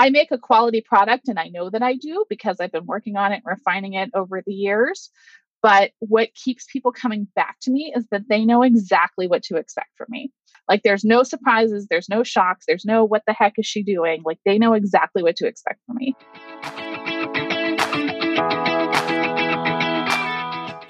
I make a quality product and I know that I do because I've been working on it, and refining it over the years. But what keeps people coming back to me is that they know exactly what to expect from me. Like there's no surprises, there's no shocks, there's no what the heck is she doing? Like they know exactly what to expect from me.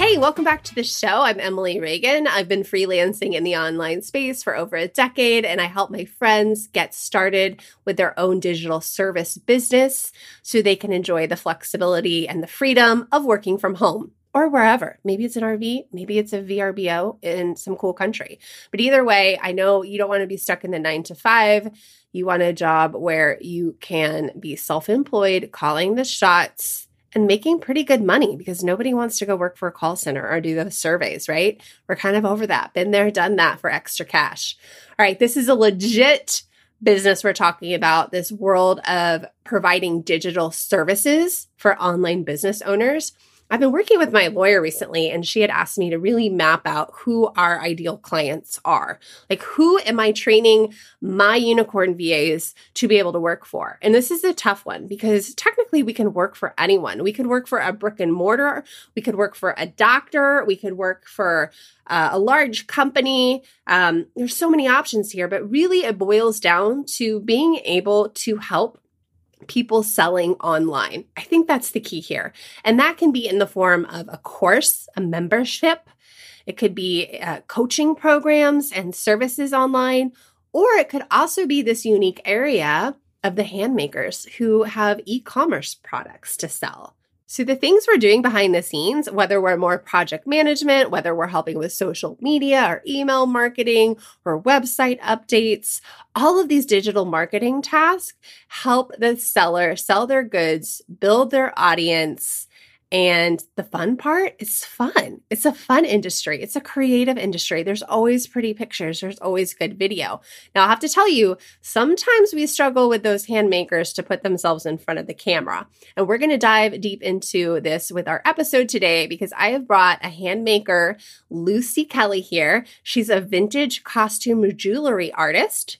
Hey, welcome back to the show. I'm Emily Reagan. I've been freelancing in the online space for over a decade, and I help my friends get started with their own digital service business so they can enjoy the flexibility and the freedom of working from home or wherever. Maybe it's an RV, maybe it's a VRBO in some cool country. But either way, I know you don't want to be stuck in the nine to five. You want a job where you can be self employed, calling the shots. And making pretty good money because nobody wants to go work for a call center or do those surveys, right? We're kind of over that. Been there, done that for extra cash. All right, this is a legit business we're talking about this world of providing digital services for online business owners. I've been working with my lawyer recently, and she had asked me to really map out who our ideal clients are. Like, who am I training my unicorn VAs to be able to work for? And this is a tough one because technically we can work for anyone. We could work for a brick and mortar, we could work for a doctor, we could work for uh, a large company. Um, there's so many options here, but really it boils down to being able to help people selling online. I think that's the key here. And that can be in the form of a course, a membership. It could be uh, coaching programs and services online, or it could also be this unique area of the handmakers who have e commerce products to sell. So, the things we're doing behind the scenes, whether we're more project management, whether we're helping with social media or email marketing or website updates, all of these digital marketing tasks help the seller sell their goods, build their audience, and the fun part is fun. It's a fun industry. It's a creative industry. There's always pretty pictures. There's always good video. Now, I have to tell you, sometimes we struggle with those hand makers to put themselves in front of the camera. And we're going to dive deep into this with our episode today because I have brought a hand maker, Lucy Kelly, here. She's a vintage costume jewelry artist.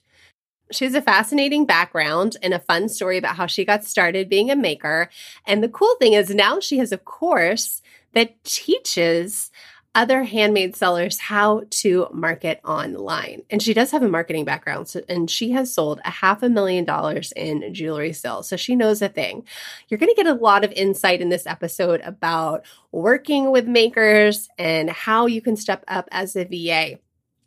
She has a fascinating background and a fun story about how she got started being a maker. And the cool thing is now she has a course that teaches other handmade sellers how to market online. And she does have a marketing background, so, and she has sold a half a million dollars in jewelry sales. So she knows a thing. You're going to get a lot of insight in this episode about working with makers and how you can step up as a VA.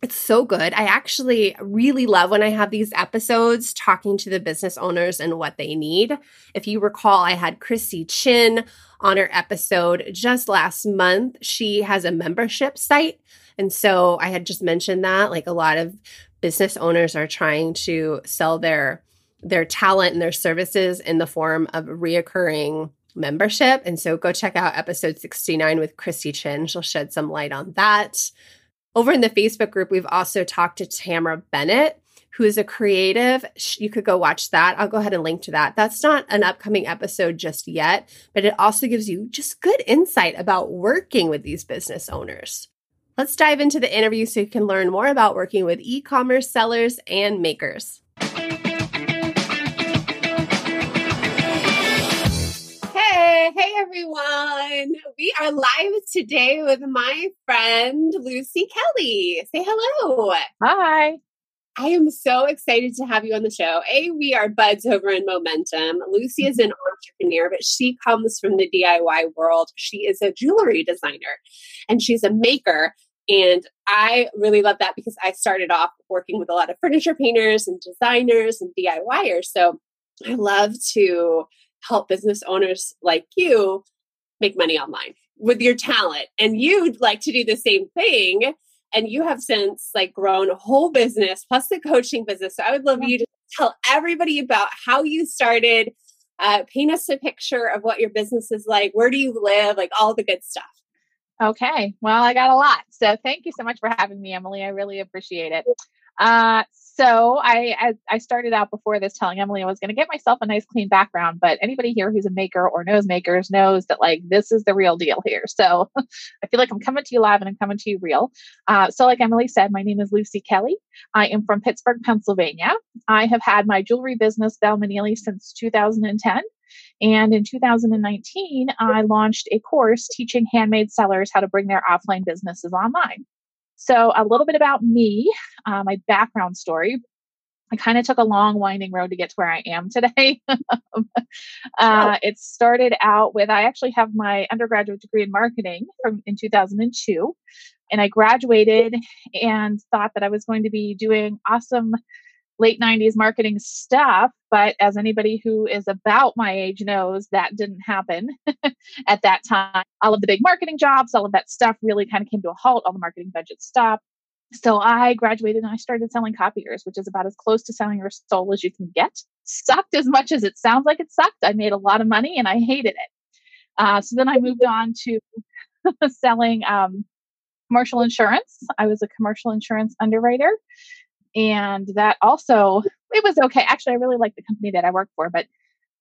It's so good. I actually really love when I have these episodes talking to the business owners and what they need. If you recall, I had Chrissy Chin on her episode just last month. She has a membership site. And so I had just mentioned that like a lot of business owners are trying to sell their their talent and their services in the form of reoccurring membership. And so go check out episode 69 with Christy Chin. She'll shed some light on that. Over in the Facebook group, we've also talked to Tamara Bennett, who is a creative. You could go watch that. I'll go ahead and link to that. That's not an upcoming episode just yet, but it also gives you just good insight about working with these business owners. Let's dive into the interview so you can learn more about working with e commerce sellers and makers. Hey, everyone. We are live today with my friend Lucy Kelly. Say hello. Hi. I am so excited to have you on the show. A, we are buds over in Momentum. Lucy is an entrepreneur, but she comes from the DIY world. She is a jewelry designer and she's a maker. And I really love that because I started off working with a lot of furniture painters and designers and DIYers. So I love to help business owners like you make money online with your talent. And you'd like to do the same thing. And you have since like grown a whole business plus the coaching business. So I would love you to tell everybody about how you started. Uh, paint us a picture of what your business is like. Where do you live? Like all the good stuff. Okay. Well, I got a lot. So thank you so much for having me, Emily. I really appreciate it. Uh, so I, I, I started out before this telling Emily I was going to get myself a nice clean background, but anybody here who's a maker or knows makers knows that like this is the real deal here. So I feel like I'm coming to you live and I'm coming to you real. Uh, so like Emily said, my name is Lucy Kelly. I am from Pittsburgh, Pennsylvania. I have had my jewelry business Belle Menili since 2010. And in 2019, I launched a course teaching handmade sellers how to bring their offline businesses online. So, a little bit about me, uh, my background story. I kind of took a long, winding road to get to where I am today. uh, It started out with I actually have my undergraduate degree in marketing from in 2002, and I graduated and thought that I was going to be doing awesome late 90s marketing stuff. But as anybody who is about my age knows, that didn't happen at that time. All of the big marketing jobs, all of that stuff really kind of came to a halt. All the marketing budgets stopped. So I graduated and I started selling copiers, which is about as close to selling your soul as you can get. Sucked as much as it sounds like it sucked. I made a lot of money and I hated it. Uh, so then I moved on to selling um, commercial insurance. I was a commercial insurance underwriter and that also it was okay. Actually i really like the company that i work for but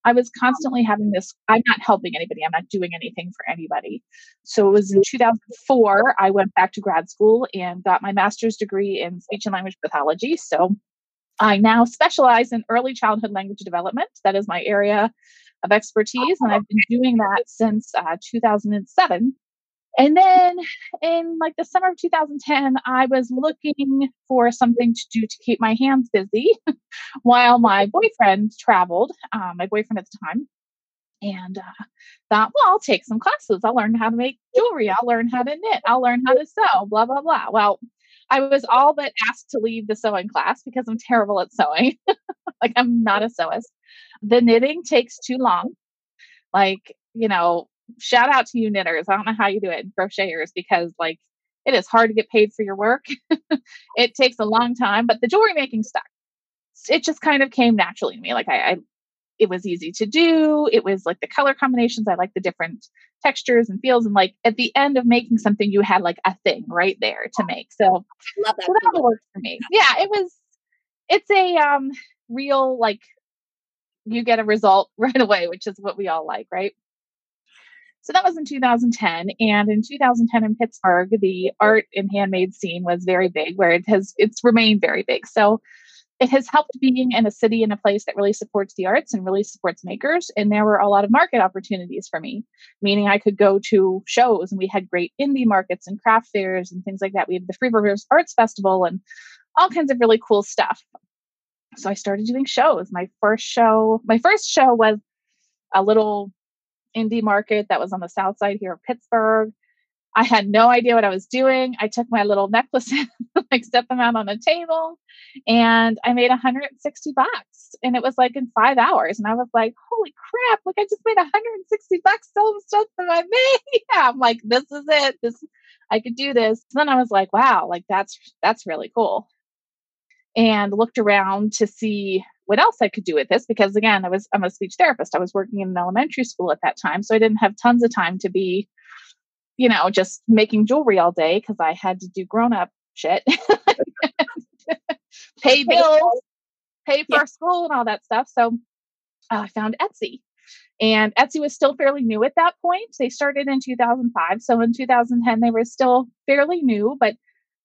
i was constantly having this i'm not helping anybody i'm not doing anything for anybody. So it was in 2004 i went back to grad school and got my master's degree in speech and language pathology. So i now specialize in early childhood language development. That is my area of expertise and i've been doing that since uh, 2007 and then in like the summer of 2010, I was looking for something to do to keep my hands busy while my boyfriend traveled, um, my boyfriend at the time. And uh, thought, well, I'll take some classes. I'll learn how to make jewelry. I'll learn how to knit. I'll learn how to sew, blah, blah, blah. Well, I was all but asked to leave the sewing class because I'm terrible at sewing. like, I'm not a sewist. The knitting takes too long. Like, you know, shout out to you knitters. I don't know how you do it, crocheters, because like it is hard to get paid for your work. it takes a long time, but the jewelry making stuck. It just kind of came naturally to me. Like I, I it was easy to do. It was like the color combinations. I like the different textures and feels. And like at the end of making something, you had like a thing right there to make. So, love that. So that worked for me. Yeah, it was. It's a um real like you get a result right away, which is what we all like, right? So that was in 2010. And in 2010 in Pittsburgh, the art and handmade scene was very big, where it has it's remained very big. So it has helped being in a city in a place that really supports the arts and really supports makers. And there were a lot of market opportunities for me, meaning I could go to shows and we had great indie markets and craft fairs and things like that. We had the Three Rivers Arts Festival and all kinds of really cool stuff. So I started doing shows. My first show, my first show was a little indie market that was on the south side here of Pittsburgh. I had no idea what I was doing. I took my little necklaces, like set them out on a table, and I made 160 bucks. And it was like in five hours. And I was like, holy crap, like I just made 160 bucks selling stuff that I made. yeah, I'm like, this is it. This I could do this. And then I was like, wow, like that's that's really cool. And looked around to see what else I could do with this because again, I was I'm a speech therapist. I was working in an elementary school at that time, so I didn't have tons of time to be, you know, just making jewelry all day because I had to do grown up shit, pay bills, pay for yeah. school, and all that stuff. So uh, I found Etsy. And Etsy was still fairly new at that point. They started in 2005. So in 2010, they were still fairly new, but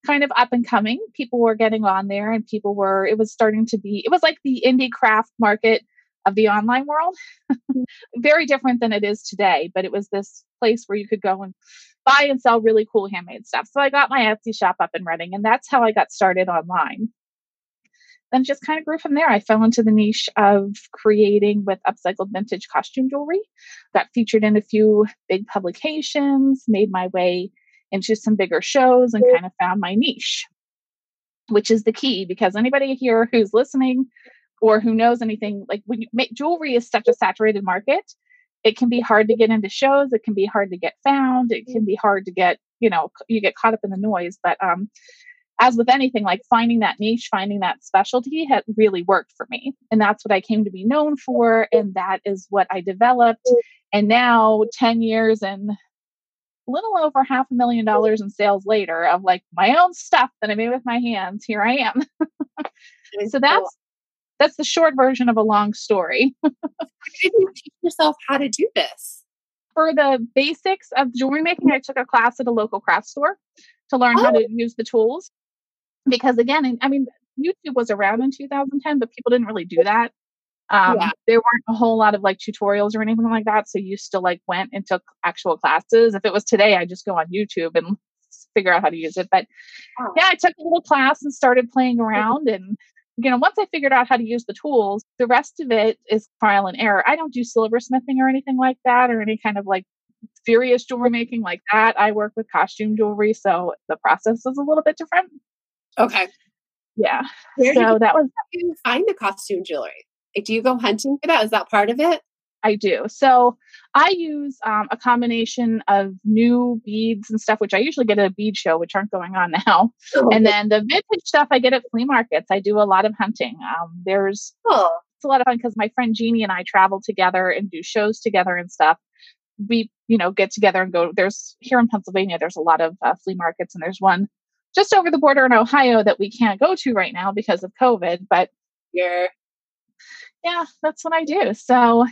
kind of up and coming. People were getting on there and people were, it was starting to be, it was like the indie craft market of the online world. Very different than it is today, but it was this place where you could go and buy and sell really cool handmade stuff. So I got my Etsy shop up and running, and that's how I got started online. Then just kind of grew from there. I fell into the niche of creating with upcycled vintage costume jewelry. Got featured in a few big publications, made my way into some bigger shows and kind of found my niche, which is the key because anybody here who's listening or who knows anything, like when you make jewelry is such a saturated market, it can be hard to get into shows. It can be hard to get found. It can be hard to get, you know, you get caught up in the noise. But um, as with anything, like finding that niche, finding that specialty had really worked for me. And that's what I came to be known for. And that is what I developed. And now, 10 years and little over half a million dollars in sales later of like my own stuff that I made with my hands. Here I am. so that's that's the short version of a long story. How did you teach yourself how to do this? For the basics of jewelry making, I took a class at a local craft store to learn oh. how to oh. use the tools. Because again, I mean, YouTube was around in 2010, but people didn't really do that. Um, yeah. There weren't a whole lot of like tutorials or anything like that. So you still like went and took actual classes. If it was today, I just go on YouTube and figure out how to use it. But oh. yeah, I took a little class and started playing around. And, you know, once I figured out how to use the tools, the rest of it is trial and error. I don't do silversmithing or anything like that or any kind of like furious jewelry making like that. I work with costume jewelry. So the process is a little bit different. Okay. Yeah. Where so that was. you find the costume jewelry? Do you go hunting for that? Is that part of it? I do. So I use um, a combination of new beads and stuff, which I usually get at a bead show, which aren't going on now. Oh, and then the vintage stuff I get at flea markets. I do a lot of hunting. Um, there's oh. it's a lot of fun because my friend Jeannie and I travel together and do shows together and stuff. We, you know, get together and go. There's here in Pennsylvania. There's a lot of uh, flea markets, and there's one just over the border in Ohio that we can't go to right now because of COVID. But you're yeah, that's what I do. So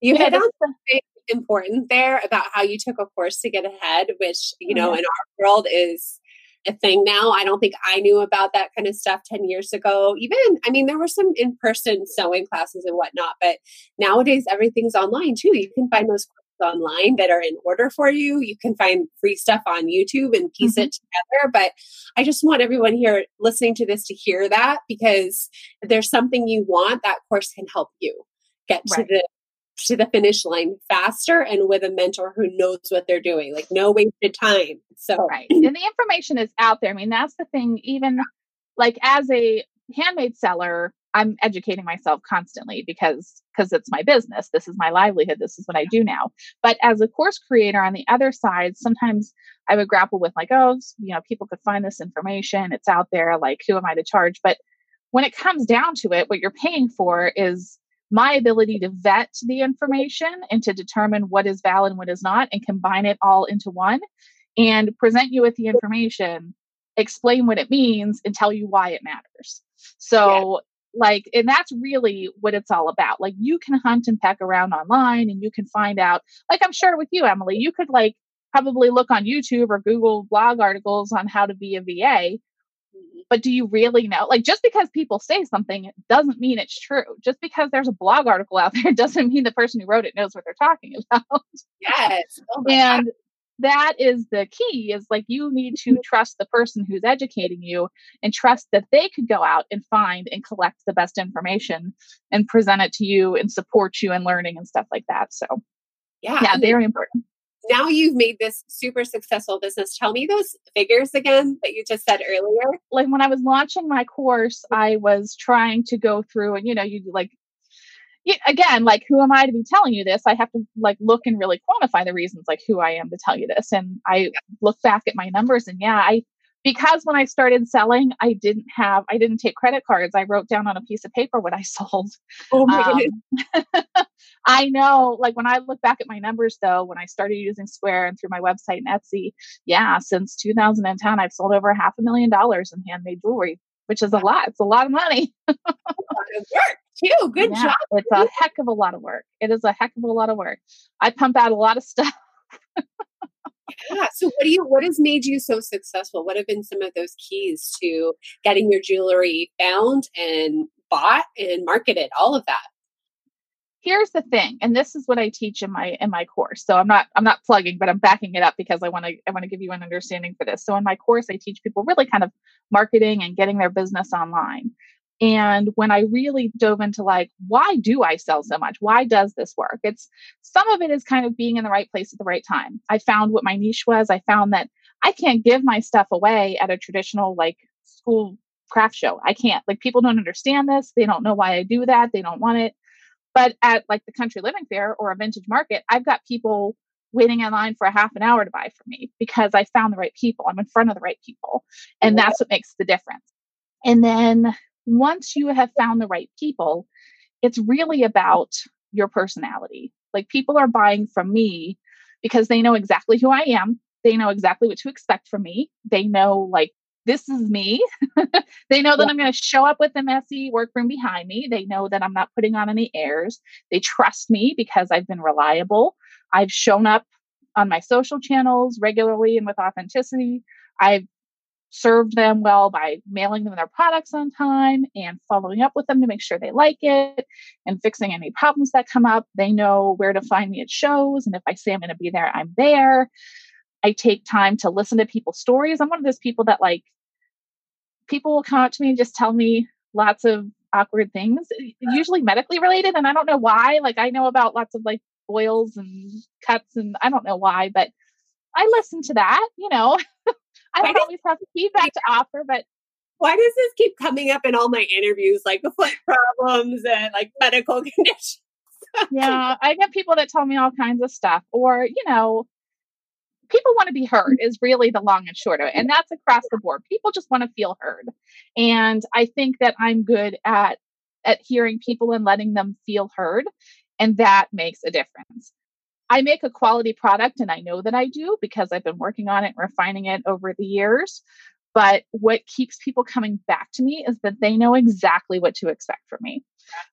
you on something important there about how you took a course to get ahead, which, you know, mm-hmm. in our world is a thing now. I don't think I knew about that kind of stuff 10 years ago. Even, I mean, there were some in person sewing classes and whatnot, but nowadays everything's online too. You can find those online that are in order for you. You can find free stuff on YouTube and piece mm-hmm. it together. But I just want everyone here listening to this to hear that because if there's something you want, that course can help you get right. to the to the finish line faster and with a mentor who knows what they're doing like no wasted time so right and the information is out there i mean that's the thing even like as a handmade seller I'm educating myself constantly because because it's my business. This is my livelihood. This is what I do now. But as a course creator on the other side, sometimes I would grapple with like, oh, you know, people could find this information. It's out there. Like, who am I to charge? But when it comes down to it, what you're paying for is my ability to vet the information and to determine what is valid and what is not and combine it all into one and present you with the information explain what it means and tell you why it matters so like and that's really what it's all about like you can hunt and peck around online and you can find out like i'm sure with you emily you could like probably look on youtube or google blog articles on how to be a va mm-hmm. but do you really know? Like just because people say something doesn't mean it's true. Just because there's a blog article out there doesn't mean the person who wrote it knows what they're talking about. Yes. Oh and God that is the key is like you need to mm-hmm. trust the person who's educating you and trust that they could go out and find and collect the best information and present it to you and support you in learning and stuff like that so. Yeah yeah very important. now you've made this super successful business. Tell me those figures again that you just said earlier. Like when i was launching my course i was trying to go through and you know you like again, like, who am I to be telling you this? I have to like look and really quantify the reasons, like, who I am to tell you this. And I look back at my numbers, and yeah, I because when I started selling, I didn't have, I didn't take credit cards. I wrote down on a piece of paper what I sold. Oh my um, I know, like when I look back at my numbers though, when I started using Square and through my website and Etsy, yeah, since 2010, I've sold over half a million dollars in handmade jewelry, which is a lot. It's a lot of money. Too. Good yeah, job. It's a heck of a lot of work. It is a heck of a lot of work. I pump out a lot of stuff. yeah. So what do you what has made you so successful? What have been some of those keys to getting your jewelry found and bought and marketed? All of that here's the thing and this is what i teach in my in my course so i'm not i'm not plugging but i'm backing it up because i want to i want to give you an understanding for this so in my course i teach people really kind of marketing and getting their business online and when I really dove into like, why do I sell so much? Why does this work? It's some of it is kind of being in the right place at the right time. I found what my niche was. I found that I can't give my stuff away at a traditional like school craft show. I can't. Like people don't understand this. They don't know why I do that. They don't want it. But at like the country living fair or a vintage market, I've got people waiting in line for a half an hour to buy from me because I found the right people. I'm in front of the right people. And that's what makes the difference. And then once you have found the right people, it's really about your personality. Like people are buying from me because they know exactly who I am. they know exactly what to expect from me. They know like this is me. they know that yeah. I'm going to show up with the messy workroom behind me. They know that I'm not putting on any airs. They trust me because I've been reliable. I've shown up on my social channels regularly and with authenticity. I've served them well by mailing them their products on time and following up with them to make sure they like it and fixing any problems that come up. They know where to find me at shows. And if I say I'm going to be there, I'm there. I take time to listen to people's stories. I'm one of those people that like people will come up to me and just tell me lots of awkward things, usually medically related. And I don't know why. Like I know about lots of like boils and cuts and I don't know why, but I listen to that, you know. I don't always have feedback to offer, but why does this keep coming up in all my interviews, like the foot problems and like medical conditions? yeah, I get people that tell me all kinds of stuff, or you know, people want to be heard is really the long and short of it, and that's across the board. People just want to feel heard, and I think that I'm good at at hearing people and letting them feel heard, and that makes a difference. I make a quality product and I know that I do because I've been working on it, and refining it over the years. But what keeps people coming back to me is that they know exactly what to expect from me.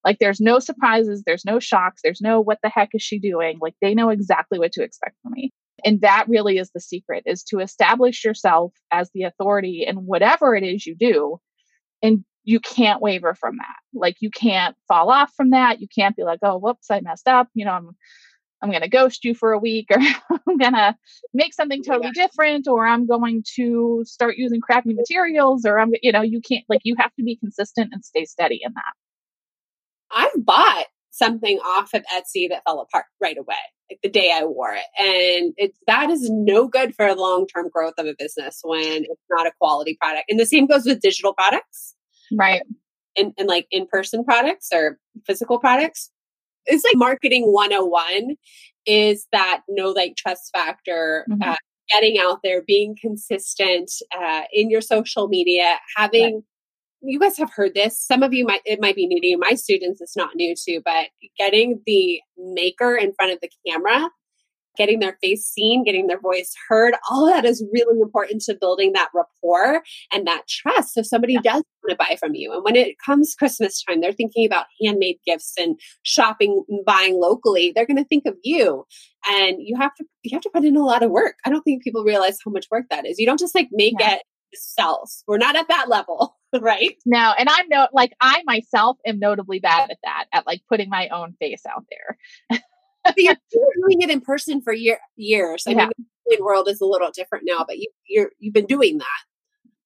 Like there's no surprises, there's no shocks, there's no what the heck is she doing? Like they know exactly what to expect from me. And that really is the secret is to establish yourself as the authority in whatever it is you do. And you can't waver from that. Like you can't fall off from that. You can't be like, oh, whoops, I messed up. You know, I'm I'm going to ghost you for a week or I'm going to make something totally yeah. different or I'm going to start using crappy materials or I'm you know you can't like you have to be consistent and stay steady in that. I've bought something off of Etsy that fell apart right away like the day I wore it and it that is no good for long-term growth of a business when it's not a quality product. And the same goes with digital products. Right. And, and like in-person products or physical products it's like marketing 101 is that no like trust factor mm-hmm. uh, getting out there being consistent uh, in your social media having right. you guys have heard this some of you might it might be new to you my students it's not new to but getting the maker in front of the camera getting their face seen, getting their voice heard, all of that is really important to building that rapport and that trust. So somebody yeah. does want to buy from you. And when it comes Christmas time, they're thinking about handmade gifts and shopping and buying locally. They're going to think of you. And you have to you have to put in a lot of work. I don't think people realize how much work that is. You don't just like make yeah. it sells. We're not at that level, right? No, and I'm no like I myself am notably bad at that, at like putting my own face out there. you're doing it in person for year, years. I yeah. mean, the world is a little different now, but you, you're you've been doing that.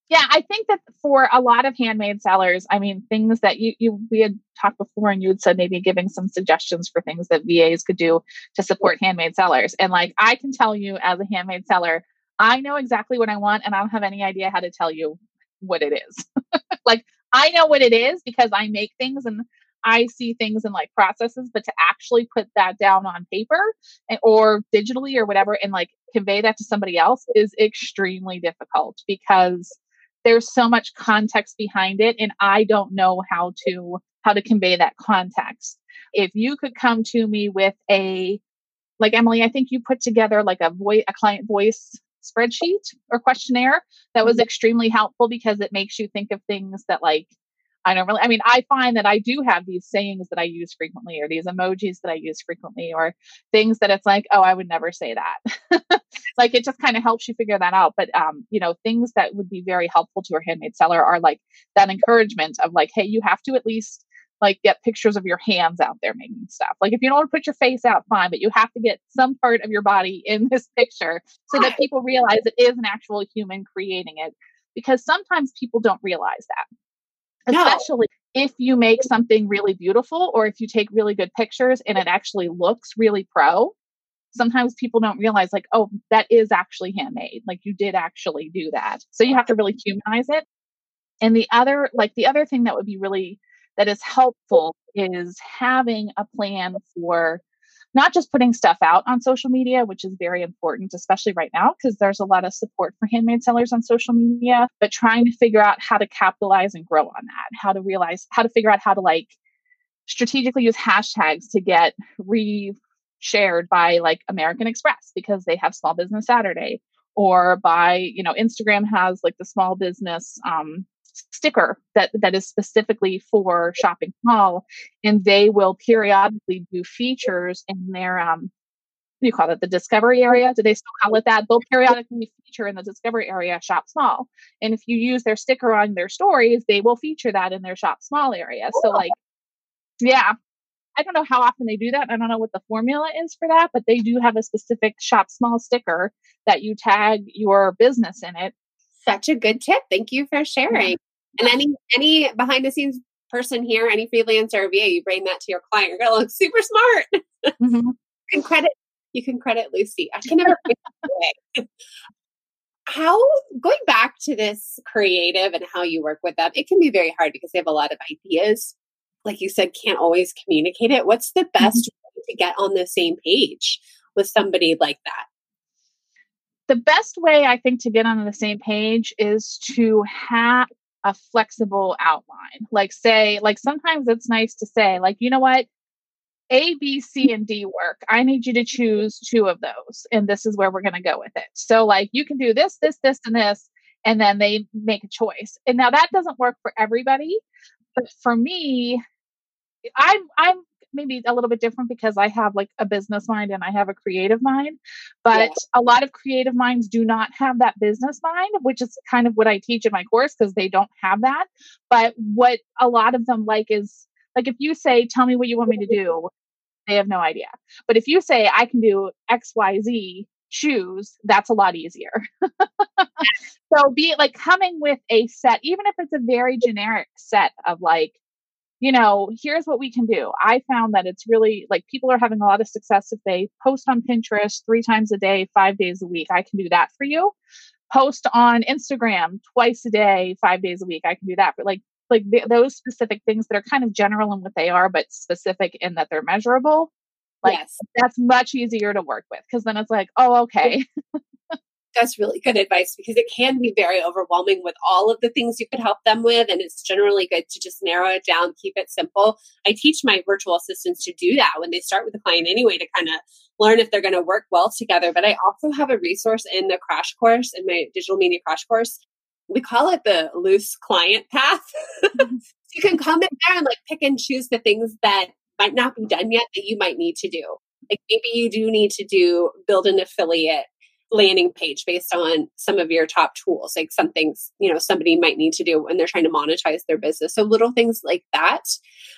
Yeah, I think that for a lot of handmade sellers, I mean, things that you, you we had talked before, and you had said maybe giving some suggestions for things that VAs could do to support handmade sellers. And like, I can tell you as a handmade seller, I know exactly what I want, and I don't have any idea how to tell you what it is. like, I know what it is because I make things and I see things in like processes, but to actually put that down on paper and, or digitally or whatever and like convey that to somebody else is extremely difficult because there's so much context behind it and I don't know how to how to convey that context. If you could come to me with a like Emily, I think you put together like a voice a client voice spreadsheet or questionnaire that was mm-hmm. extremely helpful because it makes you think of things that like I don't really, I mean, I find that I do have these sayings that I use frequently or these emojis that I use frequently or things that it's like, oh, I would never say that. like it just kind of helps you figure that out. But, um, you know, things that would be very helpful to a handmade seller are like that encouragement of like, hey, you have to at least like get pictures of your hands out there making stuff. Like if you don't want to put your face out, fine, but you have to get some part of your body in this picture so that people realize it is an actual human creating it. Because sometimes people don't realize that especially no. if you make something really beautiful or if you take really good pictures and it actually looks really pro sometimes people don't realize like oh that is actually handmade like you did actually do that. So you have to really humanize it. And the other like the other thing that would be really that is helpful is having a plan for not just putting stuff out on social media, which is very important, especially right now, because there's a lot of support for handmade sellers on social media, but trying to figure out how to capitalize and grow on that, how to realize, how to figure out how to like strategically use hashtags to get re shared by like American Express because they have Small Business Saturday or by you know instagram has like the small business um, sticker that that is specifically for shopping small and they will periodically do features in their um what do you call it the discovery area do they still call it that they'll periodically feature in the discovery area shop small and if you use their sticker on their stories they will feature that in their shop small area so like yeah I don't know how often they do that. I don't know what the formula is for that, but they do have a specific shop small sticker that you tag your business in it. Such a good tip. Thank you for sharing. And any any behind the scenes person here, any freelancer VA, you bring that to your client, you're gonna look super smart. Mm-hmm. you can credit you can credit Lucy. I can never. How going back to this creative and how you work with them, it can be very hard because they have a lot of ideas like you said, can't always communicate it. What's the mm-hmm. best mm-hmm. way to get on the same page with somebody like that? The best way I think to get on the same page is to have a flexible outline. Like, say, like sometimes it's nice to say, like, you know what? A, B, C, and D work. I need you to choose two of those. And this is where we're going to go with it. So, like, you can do this, this, this, and this. And then they make a choice. And now that doesn't work for everybody. But for me, I'm I'm maybe a little bit different because I have like a business mind and I have a creative mind. But yeah. a lot of creative minds do not have that business mind, which is kind of what I teach in my course because they don't have that. But what a lot of them like is like if you say, Tell me what you want me to do, they have no idea. But if you say, I can do XYZ shoes, that's a lot easier. so be it like coming with a set, even if it's a very generic set of like, you know, here's what we can do. I found that it's really like people are having a lot of success if they post on Pinterest three times a day, five days a week. I can do that for you. Post on Instagram twice a day, five days a week. I can do that. But like, like th- those specific things that are kind of general in what they are, but specific in that they're measurable. Like yes. that's much easier to work with because then it's like, oh, okay. That's really good advice because it can be very overwhelming with all of the things you could help them with. And it's generally good to just narrow it down, keep it simple. I teach my virtual assistants to do that when they start with a client anyway to kind of learn if they're going to work well together. But I also have a resource in the crash course, in my digital media crash course. We call it the loose client path. Mm-hmm. you can come in there and like pick and choose the things that might not be done yet that you might need to do. Like maybe you do need to do build an affiliate landing page based on some of your top tools, like some things, you know, somebody might need to do when they're trying to monetize their business. So little things like that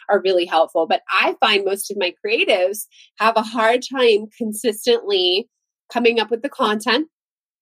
are really helpful. But I find most of my creatives have a hard time consistently coming up with the content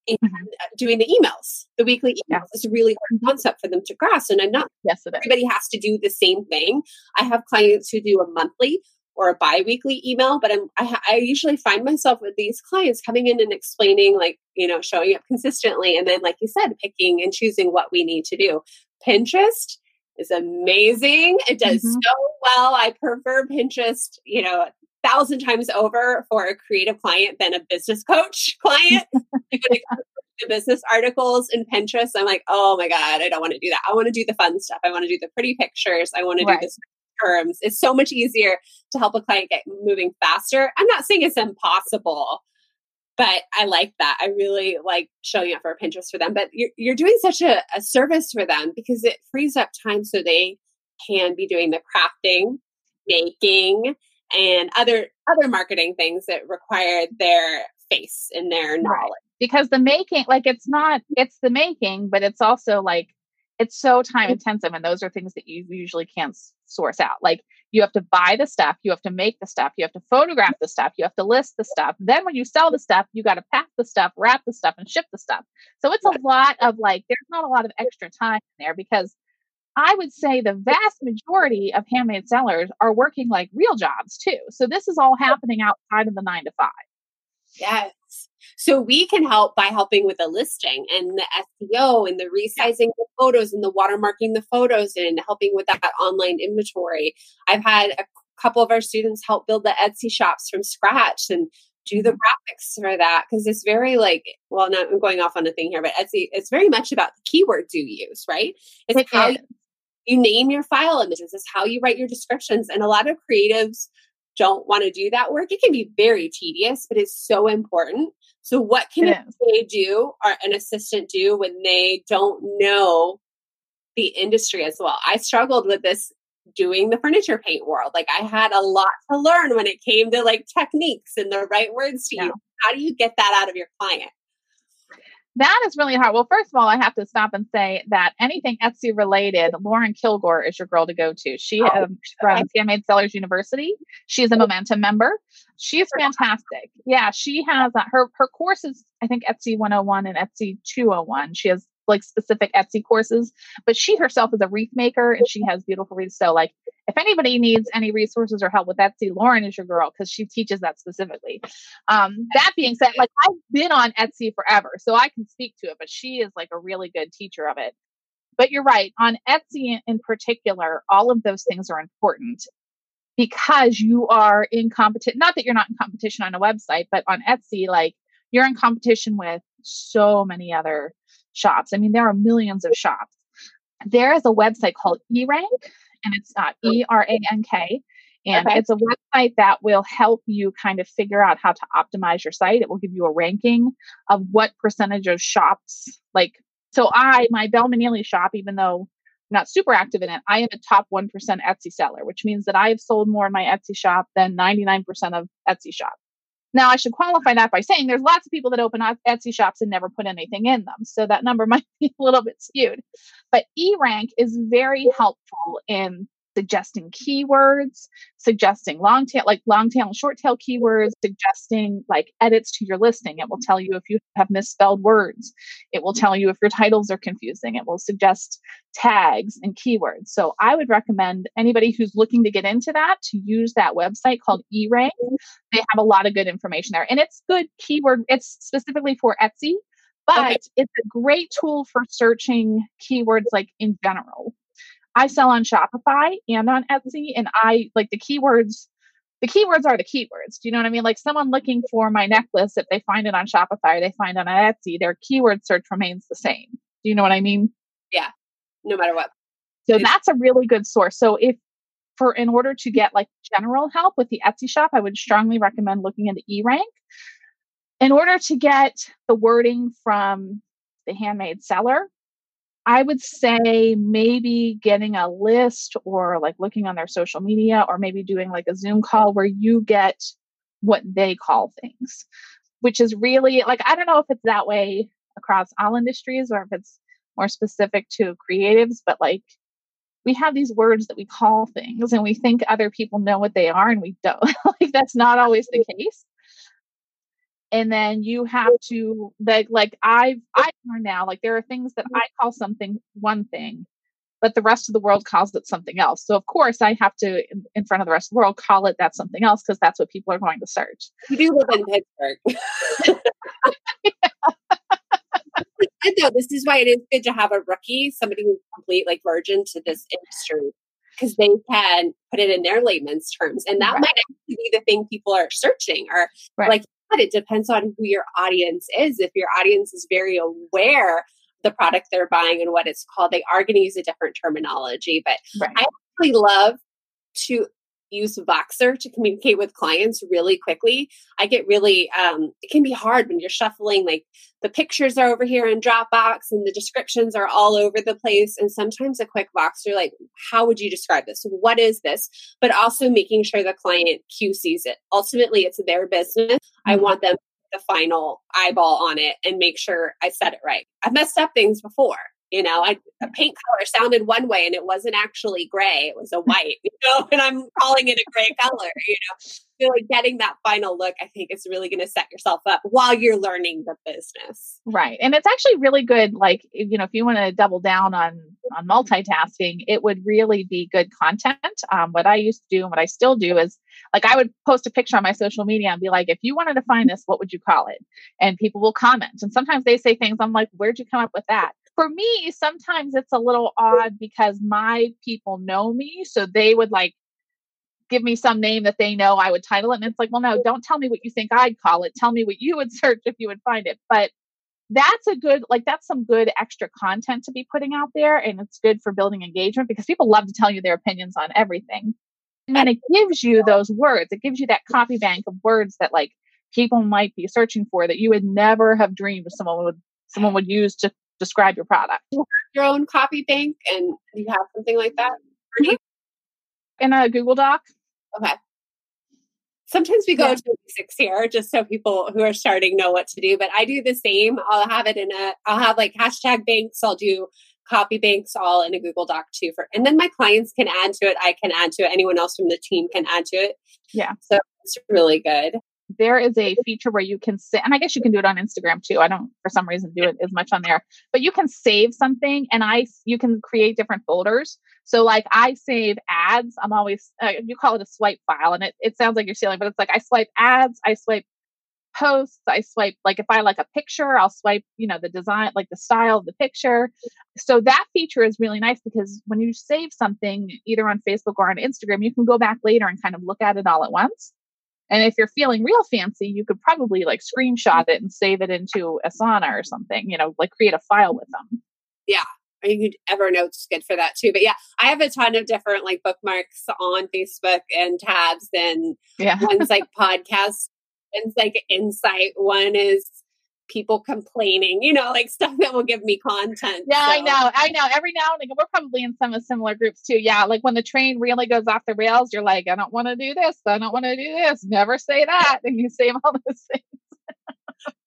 and mm-hmm. doing the emails, the weekly emails. Yeah. It's a really hard mm-hmm. concept for them to grasp. And I'm not, yes, everybody has to do the same thing. I have clients who do a monthly or a biweekly email, but I'm, I, I usually find myself with these clients coming in and explaining, like, you know, showing up consistently. And then, like you said, picking and choosing what we need to do. Pinterest is amazing. It does mm-hmm. so well. I prefer Pinterest, you know, thousand times over for a creative client than a business coach client. the business articles in Pinterest, I'm like, oh my God, I don't want to do that. I want to do the fun stuff. I want to do the pretty pictures. I want to right. do this terms. It's so much easier to help a client get moving faster. I'm not saying it's impossible, but I like that. I really like showing up for Pinterest for them. But you're, you're doing such a, a service for them because it frees up time so they can be doing the crafting, making, and other other marketing things that require their face and their knowledge. Right. Because the making, like it's not, it's the making, but it's also like it's so time intensive and those are things that you usually can't source out like you have to buy the stuff you have to make the stuff you have to photograph the stuff you have to list the stuff then when you sell the stuff you got to pack the stuff wrap the stuff and ship the stuff so it's a lot of like there's not a lot of extra time in there because I would say the vast majority of handmade sellers are working like real jobs too. So this is all happening outside of the nine to five. Yes. So we can help by helping with the listing and the SEO and the resizing the photos and the watermarking the photos and helping with that online inventory. I've had a couple of our students help build the Etsy shops from scratch and do the mm-hmm. graphics for that because it's very like well not I'm going off on a thing here but Etsy it's very much about the keywords you use right? It's it how you, you name your file images. It's how you write your descriptions. And a lot of creatives don't want to do that work. It can be very tedious, but it's so important So, what can they do or an assistant do when they don't know the industry as well? I struggled with this doing the furniture paint world. Like, I had a lot to learn when it came to like techniques and the right words to yeah. use. How do you get that out of your client? That is really hard. Well, first of all, I have to stop and say that anything Etsy related, Lauren Kilgore is your girl to go to. She oh, um, runs Handmade Sellers University. She's a Momentum member. She is fantastic. Yeah, she has uh, her her courses. I think Etsy 101 and Etsy 201. She has like specific Etsy courses, but she herself is a wreath maker and she has beautiful wreaths. So like if anybody needs any resources or help with Etsy, Lauren is your girl because she teaches that specifically. Um, that being said, like I've been on Etsy forever, so I can speak to it, but she is like a really good teacher of it. But you're right, on Etsy in particular, all of those things are important because you are in competition. Not that you're not in competition on a website, but on Etsy, like you're in competition with so many other shops. I mean, there are millions of shops. There is a website called eRank, and it's uh, E R A N K. And okay. it's a website that will help you kind of figure out how to optimize your site. It will give you a ranking of what percentage of shops, like, so I, my Belle Manili shop, even though I'm not super active in it, I am a top 1% Etsy seller, which means that I have sold more in my Etsy shop than 99% of Etsy shops. Now, I should qualify that by saying there's lots of people that open Etsy shops and never put anything in them. So that number might be a little bit skewed. But eRank is very helpful in suggesting keywords, suggesting long tail, like long tail and short tail keywords, suggesting like edits to your listing. It will tell you if you have misspelled words. It will tell you if your titles are confusing. It will suggest tags and keywords. So I would recommend anybody who's looking to get into that to use that website called eRank. They have a lot of good information there and it's good keyword. It's specifically for Etsy. But okay. it's a great tool for searching keywords like in general. I sell on Shopify and on Etsy, and I like the keywords. The keywords are the keywords. Do you know what I mean? Like someone looking for my necklace, if they find it on Shopify or they find it on Etsy, their keyword search remains the same. Do you know what I mean? Yeah, no matter what. So that's a really good source. So if for in order to get like general help with the Etsy shop, I would strongly recommend looking into E-Rank. In order to get the wording from the handmade seller, I would say maybe getting a list or like looking on their social media or maybe doing like a Zoom call where you get what they call things, which is really like, I don't know if it's that way across all industries or if it's more specific to creatives, but like we have these words that we call things and we think other people know what they are and we don't. like that's not always the case and then you have to like like i've i've learned now like there are things that i call something one thing but the rest of the world calls it something else so of course i have to in, in front of the rest of the world call it that something else because that's what people are going to search you do live in pittsburgh good though this is why it is good to have a rookie somebody who's complete like virgin to this industry because they can put it in their layman's terms and that right. might actually be the thing people are searching or right. like it depends on who your audience is. If your audience is very aware the product they're buying and what it's called, they are going to use a different terminology. But right. I actually love to use Voxer to communicate with clients really quickly. I get really, um, it can be hard when you're shuffling, like the pictures are over here in Dropbox and the descriptions are all over the place. And sometimes a quick Voxer, like, how would you describe this? What is this? But also making sure the client QCs it. Ultimately, it's their business. Mm-hmm. I want them the final eyeball on it and make sure I said it right. I've messed up things before. You know, I, a paint color sounded one way and it wasn't actually gray; it was a white. You know, and I'm calling it a gray color. You know, so like getting that final look, I think is really going to set yourself up while you're learning the business. Right, and it's actually really good. Like you know, if you want to double down on on multitasking, it would really be good content. Um, what I used to do and what I still do is like I would post a picture on my social media and be like, if you wanted to find this, what would you call it? And people will comment. And sometimes they say things I'm like, where'd you come up with that? For me, sometimes it's a little odd because my people know me. So they would like give me some name that they know I would title it. And it's like, well, no, don't tell me what you think I'd call it. Tell me what you would search if you would find it. But that's a good, like, that's some good extra content to be putting out there. And it's good for building engagement because people love to tell you their opinions on everything. And then it gives you those words, it gives you that copy bank of words that, like, people might be searching for that you would never have dreamed someone would someone would use to describe your product. Your own copy bank and you have something like that? Mm-hmm. In a Google Doc. Okay. Sometimes we go yeah. to basics here just so people who are starting know what to do, but I do the same. I'll have it in a, I'll have like hashtag banks. I'll do copy banks all in a Google Doc too for, and then my clients can add to it. I can add to it. Anyone else from the team can add to it. Yeah. So it's really good there is a feature where you can sit, and I guess you can do it on Instagram too. I don't, for some reason, do it as much on there, but you can save something and I, you can create different folders. So like I save ads. I'm always, uh, you call it a swipe file and it, it sounds like you're stealing, but it's like I swipe ads, I swipe posts, I swipe, like if I like a picture, I'll swipe, you know, the design, like the style of the picture. So that feature is really nice because when you save something either on Facebook or on Instagram, you can go back later and kind of look at it all at once. And if you're feeling real fancy, you could probably like screenshot it and save it into Asana or something, you know, like create a file with them. Yeah. You could Evernote's good for that too. But yeah, I have a ton of different like bookmarks on Facebook and tabs and yeah. one's like podcasts, one's like insight, one is people complaining, you know, like stuff that will give me content. Yeah, so. I know. I know. Every now and again, we're probably in some of similar groups too. Yeah. Like when the train really goes off the rails, you're like, I don't want to do this. I don't want to do this. Never say that. And you say all those things.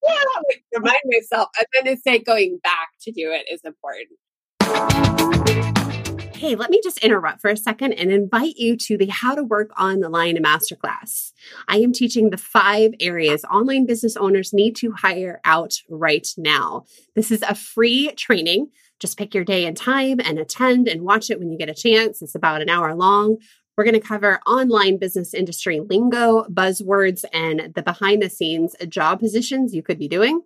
yeah. I like remind myself. And then to say going back to do it is important. Hey, let me just interrupt for a second and invite you to the How to Work on the Line Masterclass. I am teaching the five areas online business owners need to hire out right now. This is a free training. Just pick your day and time and attend and watch it when you get a chance. It's about an hour long. We're going to cover online business industry lingo, buzzwords, and the behind the scenes job positions you could be doing.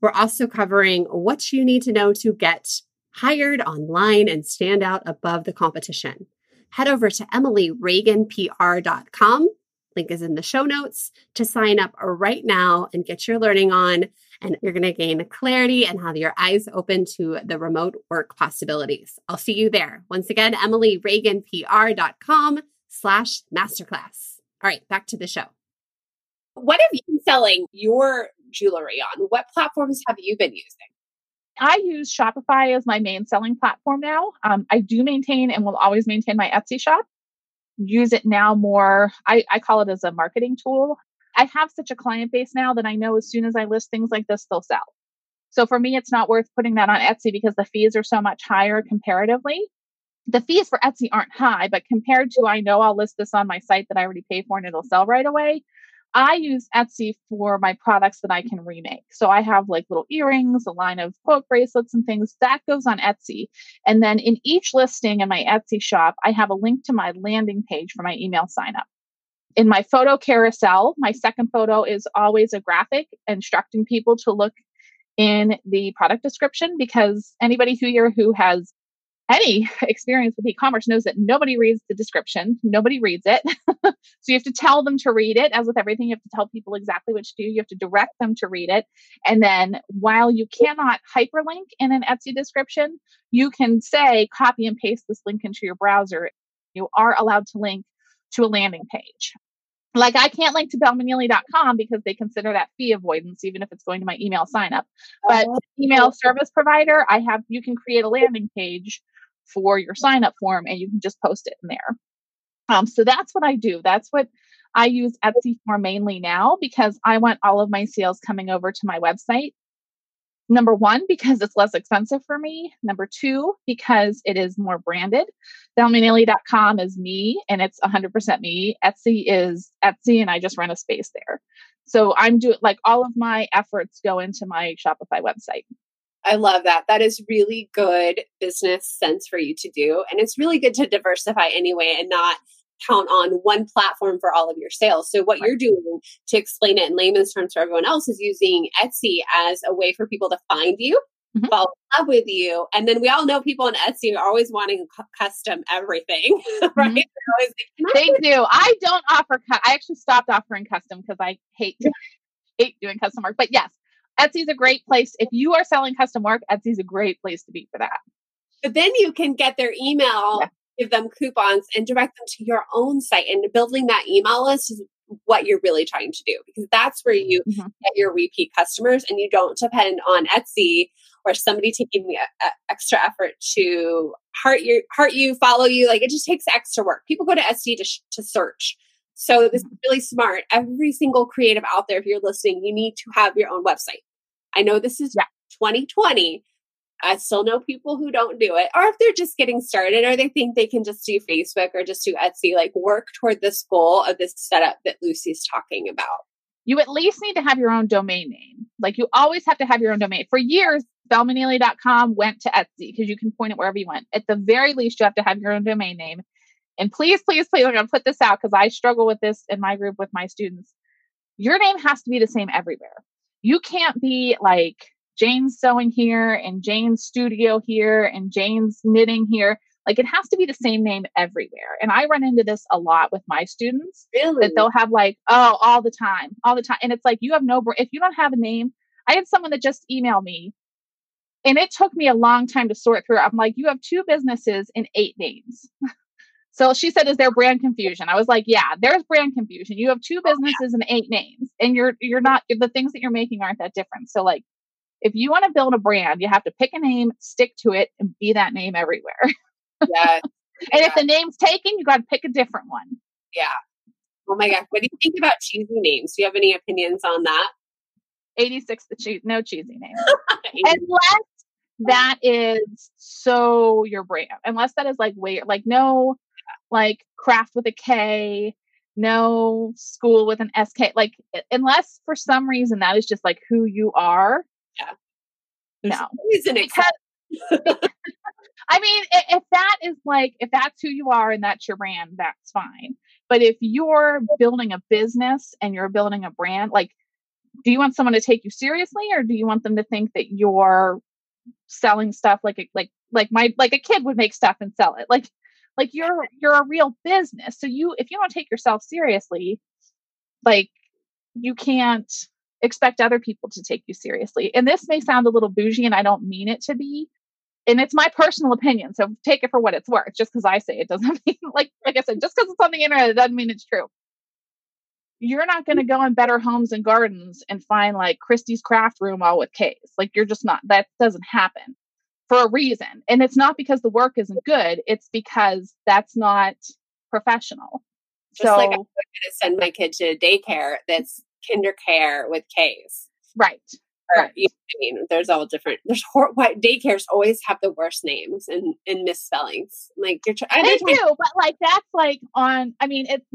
We're also covering what you need to know to get hired online and stand out above the competition. Head over to emilyreaganpr.com. Link is in the show notes to sign up right now and get your learning on. And you're going to gain clarity and have your eyes open to the remote work possibilities. I'll see you there. Once again, emilyreaganpr.com slash masterclass. All right, back to the show. What have you been selling your jewelry on? What platforms have you been using? I use Shopify as my main selling platform now. Um, I do maintain and will always maintain my Etsy shop. Use it now more. I, I call it as a marketing tool. I have such a client base now that I know as soon as I list things like this, they'll sell. So for me, it's not worth putting that on Etsy because the fees are so much higher comparatively. The fees for Etsy aren't high, but compared to I know I'll list this on my site that I already pay for and it'll sell right away. I use Etsy for my products that I can remake. So I have like little earrings, a line of quote bracelets and things that goes on Etsy. And then in each listing in my Etsy shop, I have a link to my landing page for my email sign up. In my photo carousel, my second photo is always a graphic instructing people to look in the product description because anybody who here who has any experience with e-commerce knows that nobody reads the description. Nobody reads it. So you have to tell them to read it. As with everything you have to tell people exactly what to do. You have to direct them to read it. And then while you cannot hyperlink in an etsy description you can say copy and paste this link into your browser. You are allowed to link to a landing page. Like I can't link to bellmanili.com because they consider that fee avoidance, even if it's going to my email sign up. Oh, but oh, email service provider, I have you can create a landing page for your sign up form and you can just post it in there. Um, so that's what I do. That's what I use Etsy for mainly now because I want all of my sales coming over to my website. Number one, because it's less expensive for me. Number two, because it is more branded. BellManili.com is me and it's 100% me. Etsy is Etsy and I just rent a space there. So I'm doing like all of my efforts go into my Shopify website. I love that. That is really good business sense for you to do. And it's really good to diversify anyway and not count on one platform for all of your sales. So what you're doing to explain it in layman's terms for everyone else is using Etsy as a way for people to find you, mm-hmm. fall in love with you. And then we all know people on Etsy are always wanting custom everything, right? Mm-hmm. They do. I don't offer, cu- I actually stopped offering custom because I hate, hate doing custom work. But yes, Etsy's a great place. If you are selling custom work, Etsy's a great place to be for that. But then you can get their email, yeah. give them coupons, and direct them to your own site. And building that email list is what you're really trying to do because that's where you mm-hmm. get your repeat customers and you don't depend on Etsy or somebody taking the uh, extra effort to heart you, heart you, follow you. Like it just takes extra work. People go to Etsy to, sh- to search. So this is really smart. Every single creative out there, if you're listening, you need to have your own website. I know this is yeah. 2020. I still know people who don't do it, or if they're just getting started, or they think they can just do Facebook or just do Etsy, like work toward this goal of this setup that Lucy's talking about. You at least need to have your own domain name. Like you always have to have your own domain. For years, belmanili.com went to Etsy because you can point it wherever you want. At the very least, you have to have your own domain name. And please, please, please, I'm going to put this out because I struggle with this in my group with my students. Your name has to be the same everywhere. You can't be like Jane's sewing here and Jane's studio here and Jane's knitting here. Like it has to be the same name everywhere. And I run into this a lot with my students. Really? That they'll have like, oh, all the time, all the time. And it's like, you have no, br- if you don't have a name, I had someone that just emailed me and it took me a long time to sort through. I'm like, you have two businesses in eight names. so she said, is there brand confusion? I was like, yeah, there's brand confusion. You have two oh, businesses and eight names and you're, you're not, the things that you're making aren't that different. So like, if you want to build a brand, you have to pick a name, stick to it, and be that name everywhere. Yeah. and yeah. if the name's taken, you got to pick a different one. Yeah. Oh my gosh. What do you think about cheesy names? Do you have any opinions on that? 86 the cheese no cheesy name unless that is so your brand unless that is like wait like no like craft with a k no school with an sk like unless for some reason that is just like who you are yeah. There's no. reason because I mean, if that is like, if that's who you are and that's your brand, that's fine. But if you're building a business and you're building a brand, like, do you want someone to take you seriously or do you want them to think that you're selling stuff like a, like like my like a kid would make stuff and sell it like like you're you're a real business so you if you don't take yourself seriously like you can't expect other people to take you seriously and this may mm-hmm. sound a little bougie and i don't mean it to be and it's my personal opinion so take it for what it's worth just because i say it doesn't mean like like i said just because it's on the internet it doesn't mean it's true. You're not going to go mm-hmm. in better homes and gardens and find like Christie's craft room all with K's. Like you're just not, that doesn't happen for a reason. And it's not because the work isn't good, it's because that's not professional. Just so, like I'm going to send my kid to daycare that's kinder care with K's. Right. Or, right. You know I mean, there's all different. There's hor- why daycares always have the worst names and, and misspellings. Like you're trying. They do, but like that's like on. I mean, it's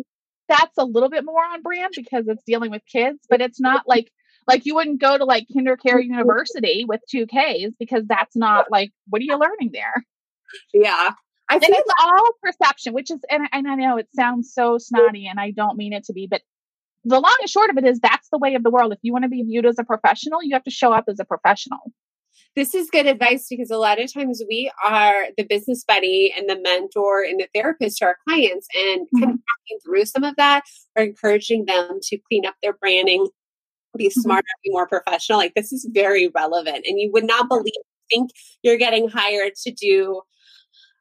that's a little bit more on brand because it's dealing with kids, but it's not like like you wouldn't go to like KinderCare University with two Ks because that's not like what are you learning there? Yeah. I think it's all perception, which is and, and I know it sounds so snotty and I don't mean it to be, but the long and short of it is that's the way of the world. If you want to be viewed as a professional, you have to show up as a professional this is good advice because a lot of times we are the business buddy and the mentor and the therapist to our clients and mm-hmm. kind of talking through some of that or encouraging them to clean up their branding, be mm-hmm. smarter, be more professional. Like this is very relevant. And you would not believe, think you're getting hired to do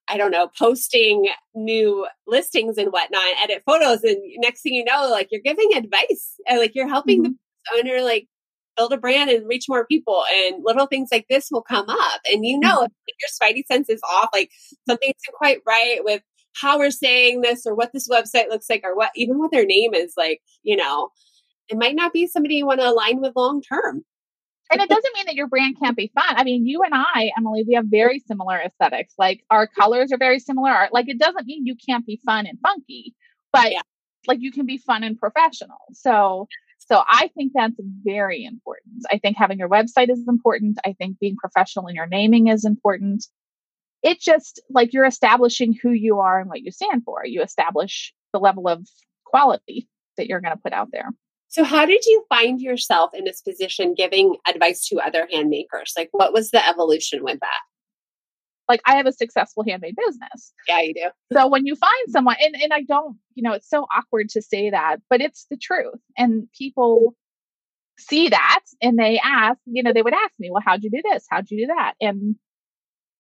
I don't know, posting new listings and whatnot, edit photos, and next thing you know, like you're giving advice, and like you're helping mm-hmm. the owner like build a brand and reach more people and little things like this will come up and you know mm-hmm. if your spidey sense is off like something isn't quite right with how we're saying this or what this website looks like or what even what their name is like you know it might not be somebody you want to align with long term and it doesn't mean that your brand can't be fun. I mean, you and I, Emily, we have very similar aesthetics. Like our colors are very similar. Like it doesn't mean you can't be fun and funky, but yeah. like you can be fun and professional. So so I think that's very important. I think having your website is important. I think being professional in your naming is important. It just like you're establishing who you are and what you stand for. You establish the level of quality that you're going to put out there. So, how did you find yourself in this position giving advice to other handmakers? Like, what was the evolution with that? like I have a successful handmade business. Yeah, you do. So when you find someone, and, and I don't, you know, it's so awkward to say that, but it's the truth. And people see that and they ask, you know, they would ask me, well, how'd you do this? How'd you do that? And,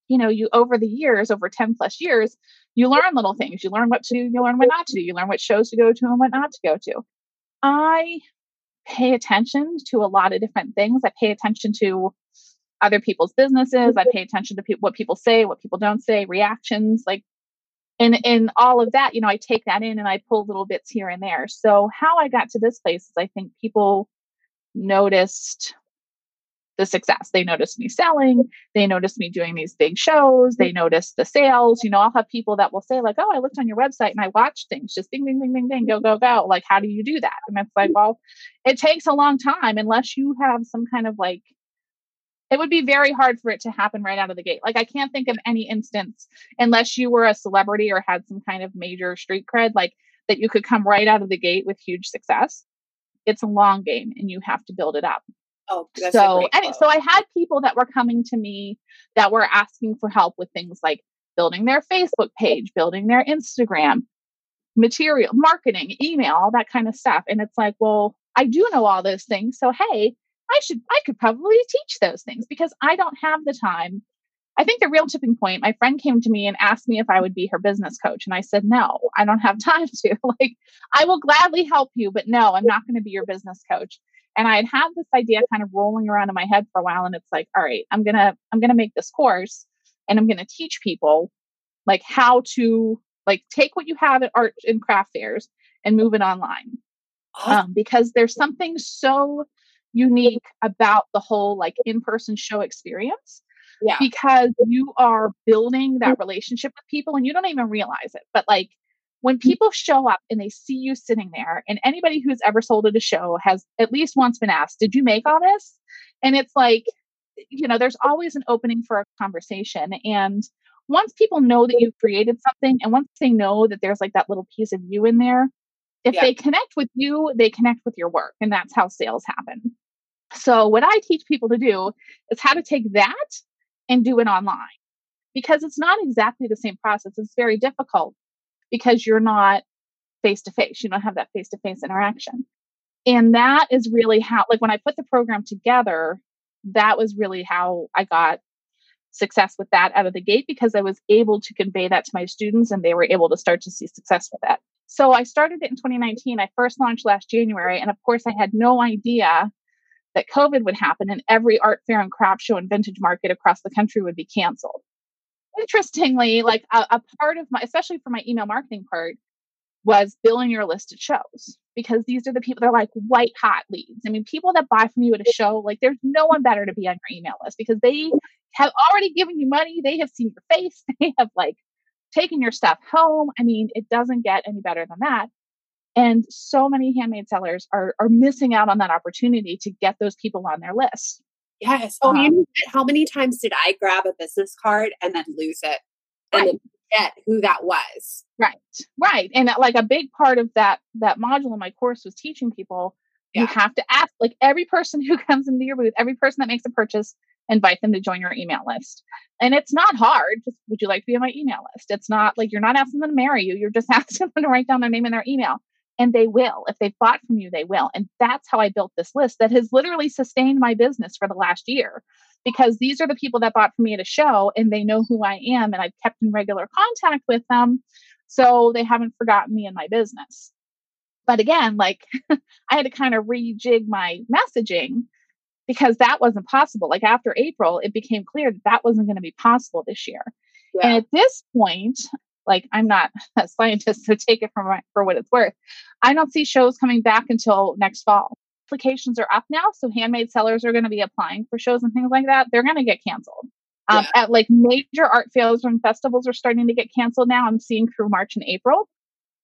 you know, you over the years, over 10 plus years, you learn little things. You learn what to do, you learn what not to do, you learn what shows to go to and what not to go to. I pay attention to a lot of different things. I pay attention to other people's businesses. I mm-hmm. pay attention to pe- what people say, what people don't say, reactions, like and in all of that, you know, I take that in and I pull little bits here and there. So how I got to this place is I think people noticed the success. They noticed me selling. They noticed me doing these big shows. They noticed the sales. You know, I'll have people that will say, like, oh, I looked on your website and I watched things just ding, ding, ding, ding, ding, go, go, go. Like, how do you do that? And it's like, mm. well, it takes a long time unless you have some kind of like it would be very hard for it to happen right out of the gate. Like I can't think of any instance unless you were a celebrity or had some kind of major street cred, like that you could come right out of the gate with huge success. It's a long game and you have to build it up. Oh, so and so I had people that were coming to me that were asking for help with things like building their Facebook page, building their Instagram, material, marketing, email, all that kind of stuff. And it's like, well, I do know all those things. So hey, I should, I could probably teach those things because I don't have the time. I think the real tipping point, my friend came to me and asked me if I would be her business coach. And I said, no, I don't have time to. like, I will gladly help you, but no, I'm not going to be your business coach. And I had had this idea kind of rolling around in my head for a while. And it's like, all right, I'm going to, I'm going to make this course and I'm going to teach people like how to like take what you have at art and craft fairs and move it online. Um, because there's something so unique about the whole like in-person show experience yeah because you are building that relationship with people and you don't even realize it but like when mm. people show up and they see you sitting there and anybody who's ever sold at a show has at least once been asked did you make all this and it's like you know there's always an opening for a conversation and once people know that you've created something and once they know that there's like that little piece of you in there if yeah. they connect with you they connect with your work and that's how sales happen so, what I teach people to do is how to take that and do it online because it's not exactly the same process. It's very difficult because you're not face to face, you don't have that face to face interaction. And that is really how, like, when I put the program together, that was really how I got success with that out of the gate because I was able to convey that to my students and they were able to start to see success with it. So I started it in 2019. I first launched last January. And of course, I had no idea that COVID would happen and every art fair and craft show and vintage market across the country would be canceled. Interestingly, like a, a part of my, especially for my email marketing part, was billing your listed shows because these are the people they're like white hot leads. I mean, people that buy from you at a show, like there's no one better to be on your email list because they have already given you money, they have seen your face, they have like taken your stuff home. I mean, it doesn't get any better than that. And so many handmade sellers are, are missing out on that opportunity to get those people on their list. Yes. Oh, um, you know, how many times did I grab a business card and then lose it and right. then forget who that was? Right. Right. And that, like a big part of that that module in my course was teaching people yeah. you have to ask like every person who comes into your booth, every person that makes a purchase, invite them to join your email list. And it's not hard. Just would you like to be on my email list? It's not like you're not asking them to marry you. You're just asking them to write down their name and their email and they will. If they've bought from you, they will. And that's how I built this list that has literally sustained my business for the last year because these are the people that bought from me at a show and they know who I am and I've kept in regular contact with them. So they haven't forgotten me in my business. But again, like I had to kind of rejig my messaging because that wasn't possible. Like after April, it became clear that that wasn't going to be possible this year. Yeah. And at this point, like I'm not a scientist to take it from for what it's worth. I don't see shows coming back until next fall. Applications are up now, so handmade sellers are going to be applying for shows and things like that. They're going to get canceled. Um, yeah. At like major art fairs and festivals are starting to get canceled now. I'm seeing through March and April.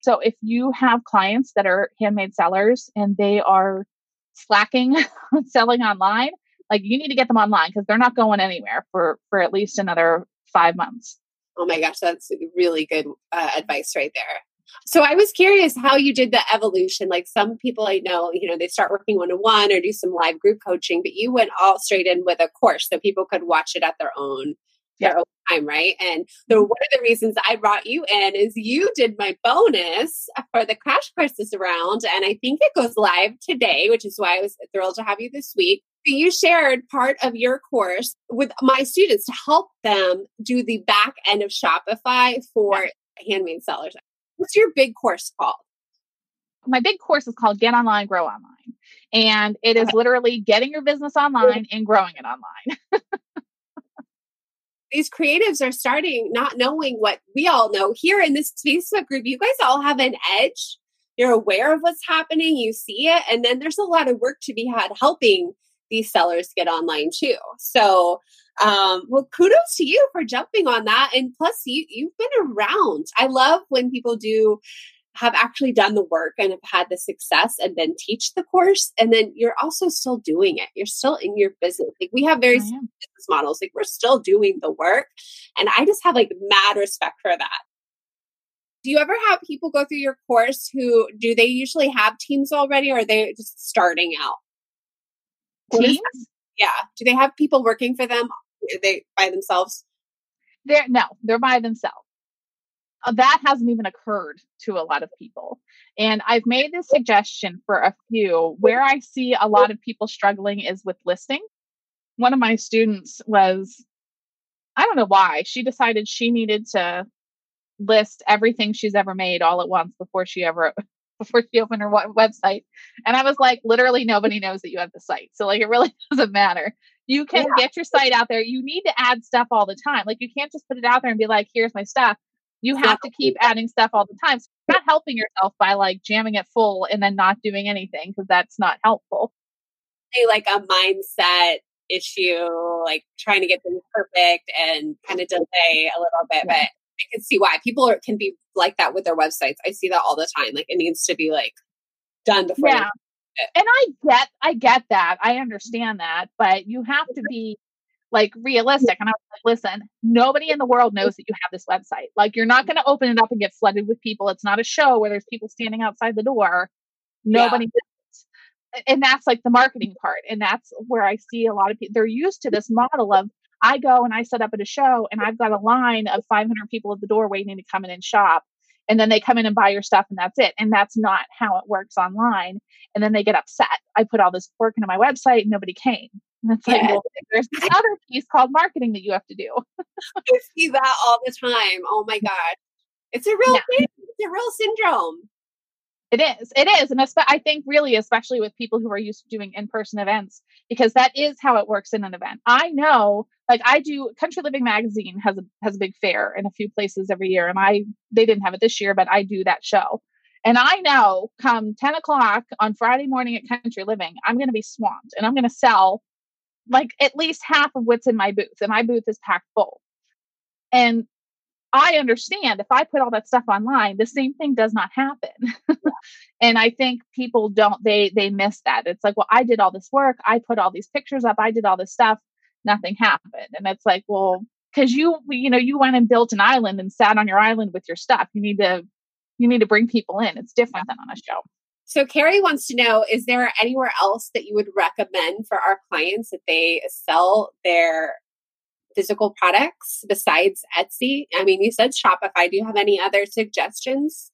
So if you have clients that are handmade sellers and they are slacking on selling online, like you need to get them online because they're not going anywhere for for at least another five months. Oh my gosh, that's really good uh, advice right there. So I was curious how you did the evolution. Like some people I know, you know, they start working one on one or do some live group coaching, but you went all straight in with a course so people could watch it at their own their own time, right? And so mm-hmm. one of the reasons I brought you in is you did my bonus for the crash courses around, and I think it goes live today, which is why I was thrilled to have you this week. You shared part of your course with my students to help them do the back end of Shopify for yeah. handmade sellers. What's your big course called? My big course is called Get Online, Grow Online. And it is literally getting your business online and growing it online. These creatives are starting not knowing what we all know here in this Facebook group. You guys all have an edge. You're aware of what's happening, you see it, and then there's a lot of work to be had helping these sellers get online too. So, um, well, kudos to you for jumping on that. And plus, you you've been around. I love when people do have actually done the work and have had the success and then teach the course and then you're also still doing it you're still in your business like we have very business models like we're still doing the work and i just have like mad respect for that do you ever have people go through your course who do they usually have teams already or are they just starting out teams yeah do they have people working for them are they by themselves they're no they're by themselves uh, that hasn't even occurred to a lot of people. And I've made this suggestion for a few. Where I see a lot of people struggling is with listing. One of my students was, I don't know why, she decided she needed to list everything she's ever made all at once before she ever before she opened her website and i was like literally nobody knows that you have the site so like it really doesn't matter you can yeah. get your site out there you need to add stuff all the time like you can't just put it out there and be like here's my stuff you have to keep adding stuff all the time. So you're not helping yourself by like jamming it full and then not doing anything because that's not helpful. Like a mindset issue, like trying to get things perfect and kind of delay a little bit. Yeah. But I can see why people are, can be like that with their websites. I see that all the time. Like it needs to be like done before. Yeah. And I get, I get that. I understand mm-hmm. that, but you have to be like realistic. And I was like, listen, nobody in the world knows that you have this website. Like, you're not mm-hmm. going to open it up and get flooded with people. It's not a show where there's people standing outside the door. Nobody yeah. And that's like the marketing part. And that's where I see a lot of people, they're used to this model of I go and I set up at a show and I've got a line of 500 people at the door waiting to come in and shop. And then they come in and buy your stuff and that's it. And that's not how it works online. And then they get upset. I put all this work into my website and nobody came. And it's like, well, there's this other piece called marketing that you have to do. I see that all the time. Oh my mm. God. It's a real yeah. thing. It's a real syndrome. It is. It is. And I think really, especially with people who are used to doing in-person events, because that is how it works in an event. I know, like I do Country Living Magazine has a has a big fair in a few places every year. And I they didn't have it this year, but I do that show. And I know come 10 o'clock on Friday morning at Country Living, I'm going to be swamped and I'm going to sell like at least half of what's in my booth, and my booth is packed full. And I understand if I put all that stuff online, the same thing does not happen. and I think people don't they they miss that. It's like, well, I did all this work, I put all these pictures up, I did all this stuff, nothing happened. And it's like, well, because you you know you went and built an island and sat on your island with your stuff. You need to you need to bring people in. It's different than on a show. So Carrie wants to know is there anywhere else that you would recommend for our clients that they sell their physical products besides Etsy? I mean, you said Shopify. Do you have any other suggestions?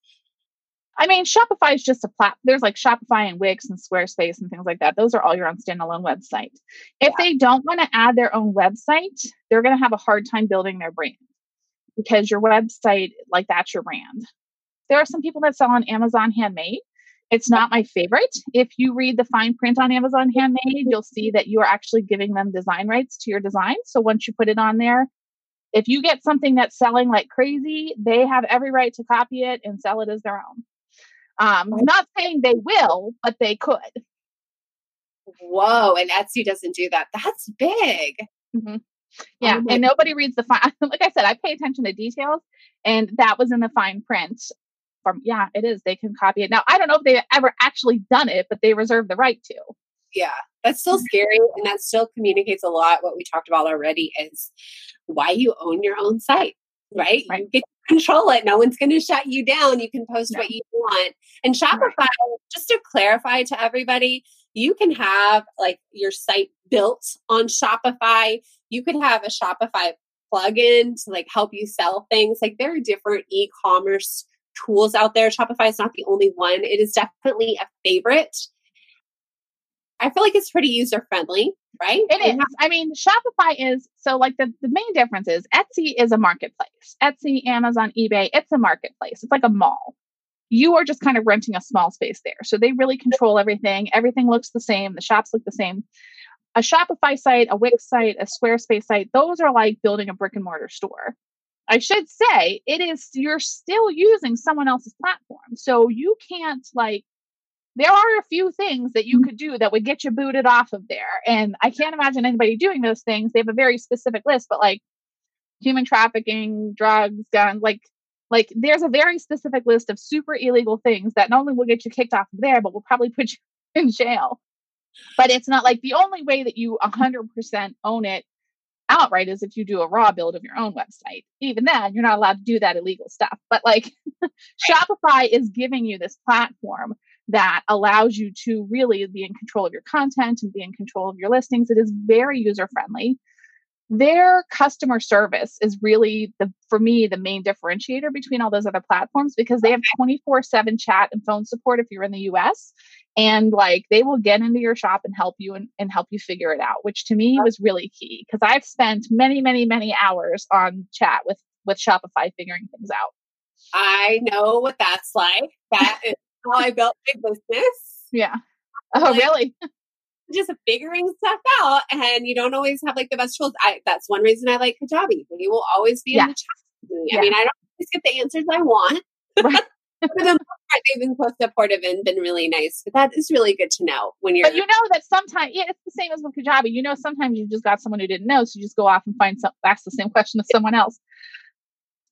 I mean, Shopify is just a platform. There's like Shopify and Wix and Squarespace and things like that. Those are all your own standalone website. If yeah. they don't want to add their own website, they're going to have a hard time building their brand because your website, like that's your brand. There are some people that sell on Amazon handmade. It's not my favorite. If you read the fine print on Amazon Handmade, you'll see that you are actually giving them design rights to your design. So once you put it on there, if you get something that's selling like crazy, they have every right to copy it and sell it as their own. Um, I'm not saying they will, but they could. Whoa, and Etsy doesn't do that. That's big. Mm-hmm. Yeah, oh and nobody reads the fine. Like I said, I pay attention to details, and that was in the fine print from yeah it is they can copy it. Now i don't know if they've ever actually done it but they reserve the right to. Yeah that's still mm-hmm. scary and that still communicates a lot what we talked about already is why you own your own site right, right. you get to control it no one's going to shut you down you can post no. what you want. And shopify right. just to clarify to everybody you can have like your site built on shopify. You could have a shopify plugin to like help you sell things. Like there are different e-commerce tools out there. Shopify is not the only one. It is definitely a favorite. I feel like it's pretty user friendly, right? It is. I mean, Shopify is so like the, the main difference is Etsy is a marketplace. Etsy, Amazon, eBay, it's a marketplace. It's like a mall. you are just kind of renting a small space there. So they really control everything. Everything looks the same. The shops look the same. A Shopify site, a Wix site, a Squarespace site, those are like building a brick and mortar store. I should say it is, you're still using someone else's platform. So you can't like, there are a few things that you mm-hmm. could do that would get you booted off of there. And I can't imagine anybody doing those things. They have a very specific list, but like human trafficking, drugs, guns, like like there's a very specific list of super illegal things that not only will get you kicked off of there, but will probably put you in jail. But it's not like the only way that you 100% own it outright is if you do a raw build of your own website. Even then, you're not allowed to do that illegal stuff. But like Shopify is giving you this platform that allows you to really be in control of your content and be in control of your listings. It is very user friendly their customer service is really the for me the main differentiator between all those other platforms because they have 24/7 chat and phone support if you're in the US and like they will get into your shop and help you and, and help you figure it out which to me was really key because I've spent many many many hours on chat with with Shopify figuring things out. I know what that's like. That is how I built my business. Yeah. Oh, like, really? Just figuring stuff out and you don't always have like the best tools. I that's one reason I like Kajabi. They will always be yeah. in the chat. I yeah. mean, I don't always get the answers I want. Right. For the most part, they've been so supportive and been really nice. But that is really good to know when you're. But you know that sometimes, yeah, it's the same as with Kajabi. You know, sometimes you just got someone who didn't know, so you just go off and find some, ask the same question to someone else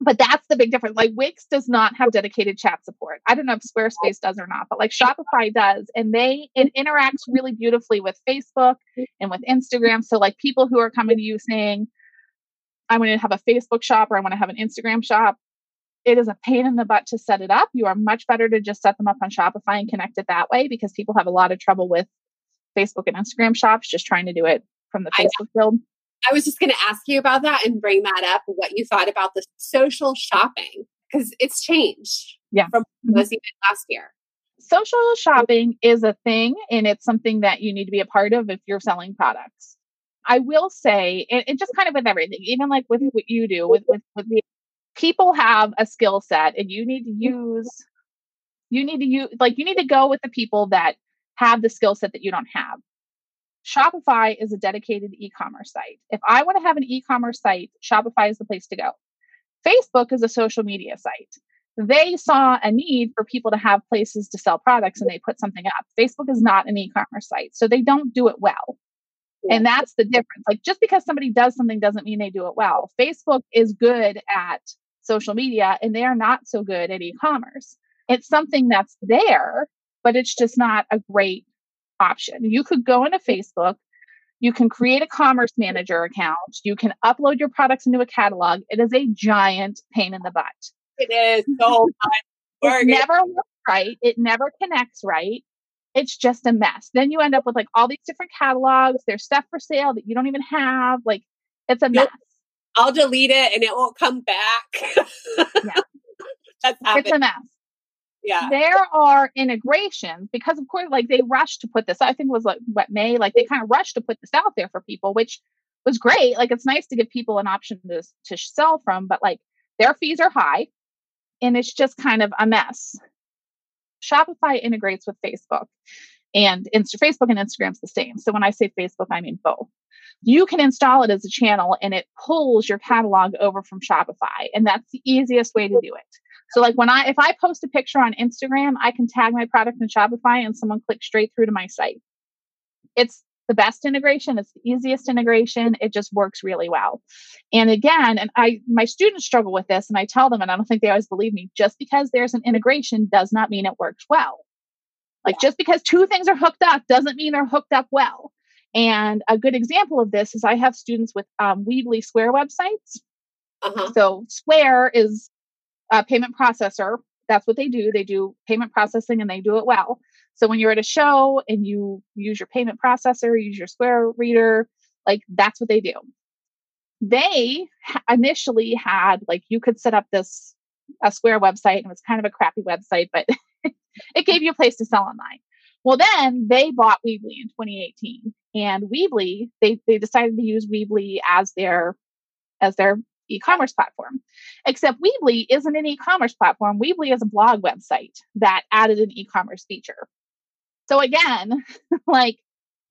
but that's the big difference. Like Wix does not have dedicated chat support. I don't know if Squarespace does or not, but like Shopify does, and they it interacts really beautifully with Facebook and with Instagram. So like people who are coming to you saying, "I want to have a Facebook shop" or "I want to have an Instagram shop," it is a pain in the butt to set it up. You are much better to just set them up on Shopify and connect it that way because people have a lot of trouble with Facebook and Instagram shops just trying to do it from the Facebook build. I was just going to ask you about that and bring that up, what you thought about the social shopping, because it's changed yeah. from what mm-hmm. was even last year. Social shopping is a thing, and it's something that you need to be a part of if you're selling products. I will say, and, and just kind of with everything, even like with what you do, with with, with the people have a skill set, and you need to mm-hmm. use, you need to use, like you need to go with the people that have the skill set that you don't have. Shopify is a dedicated e commerce site. If I want to have an e commerce site, Shopify is the place to go. Facebook is a social media site. They saw a need for people to have places to sell products and they put something up. Facebook is not an e commerce site, so they don't do it well. And that's the difference. Like just because somebody does something doesn't mean they do it well. Facebook is good at social media and they are not so good at e commerce. It's something that's there, but it's just not a great option. You could go into Facebook, you can create a commerce manager account, you can upload your products into a catalog. It is a giant pain in the butt. It is so It never works right. It never connects right. It's just a mess. Then you end up with like all these different catalogs. There's stuff for sale that you don't even have. Like it's a mess. I'll delete it and it won't come back. yeah. That's happened. It's a mess yeah. there are integrations because of course like they rushed to put this i think was like what may? Like they kind of rushed to put this out there for people which was great. Like it's nice to give people an option to, to sell from but like their fees are high and it's just kind of a mess. Shopify integrates with facebook and Insta- facebook and instagram's the same. So when i say facebook i mean both. You can install it as a channel and it pulls your catalog over from shopify and that's the easiest way to do it so like when I if I post a picture on Instagram, I can tag my product in Shopify and someone clicks straight through to my site. It's the best integration, it's the easiest integration, it just works really well. And again, and I my students struggle with this and I tell them and I don't think they always believe me, just because there's an integration does not mean it works well. Like just because two things are hooked up doesn't mean they're hooked up well. And a good example of this is I have students with um, Weebly Square websites. Uh-huh. So Square is a payment processor. That's what they do. They do payment processing and they do it well. So when you're at a show and you use your payment processor, use your Square reader, like that's what they do. They initially had like you could set up this a Square website and it was kind of a crappy website, but it gave you a place to sell online. Well, then they bought Weebly in 2018, and Weebly they they decided to use Weebly as their as their e-commerce platform. Except Weebly isn't an e-commerce platform. Weebly is a blog website that added an e-commerce feature. So again, like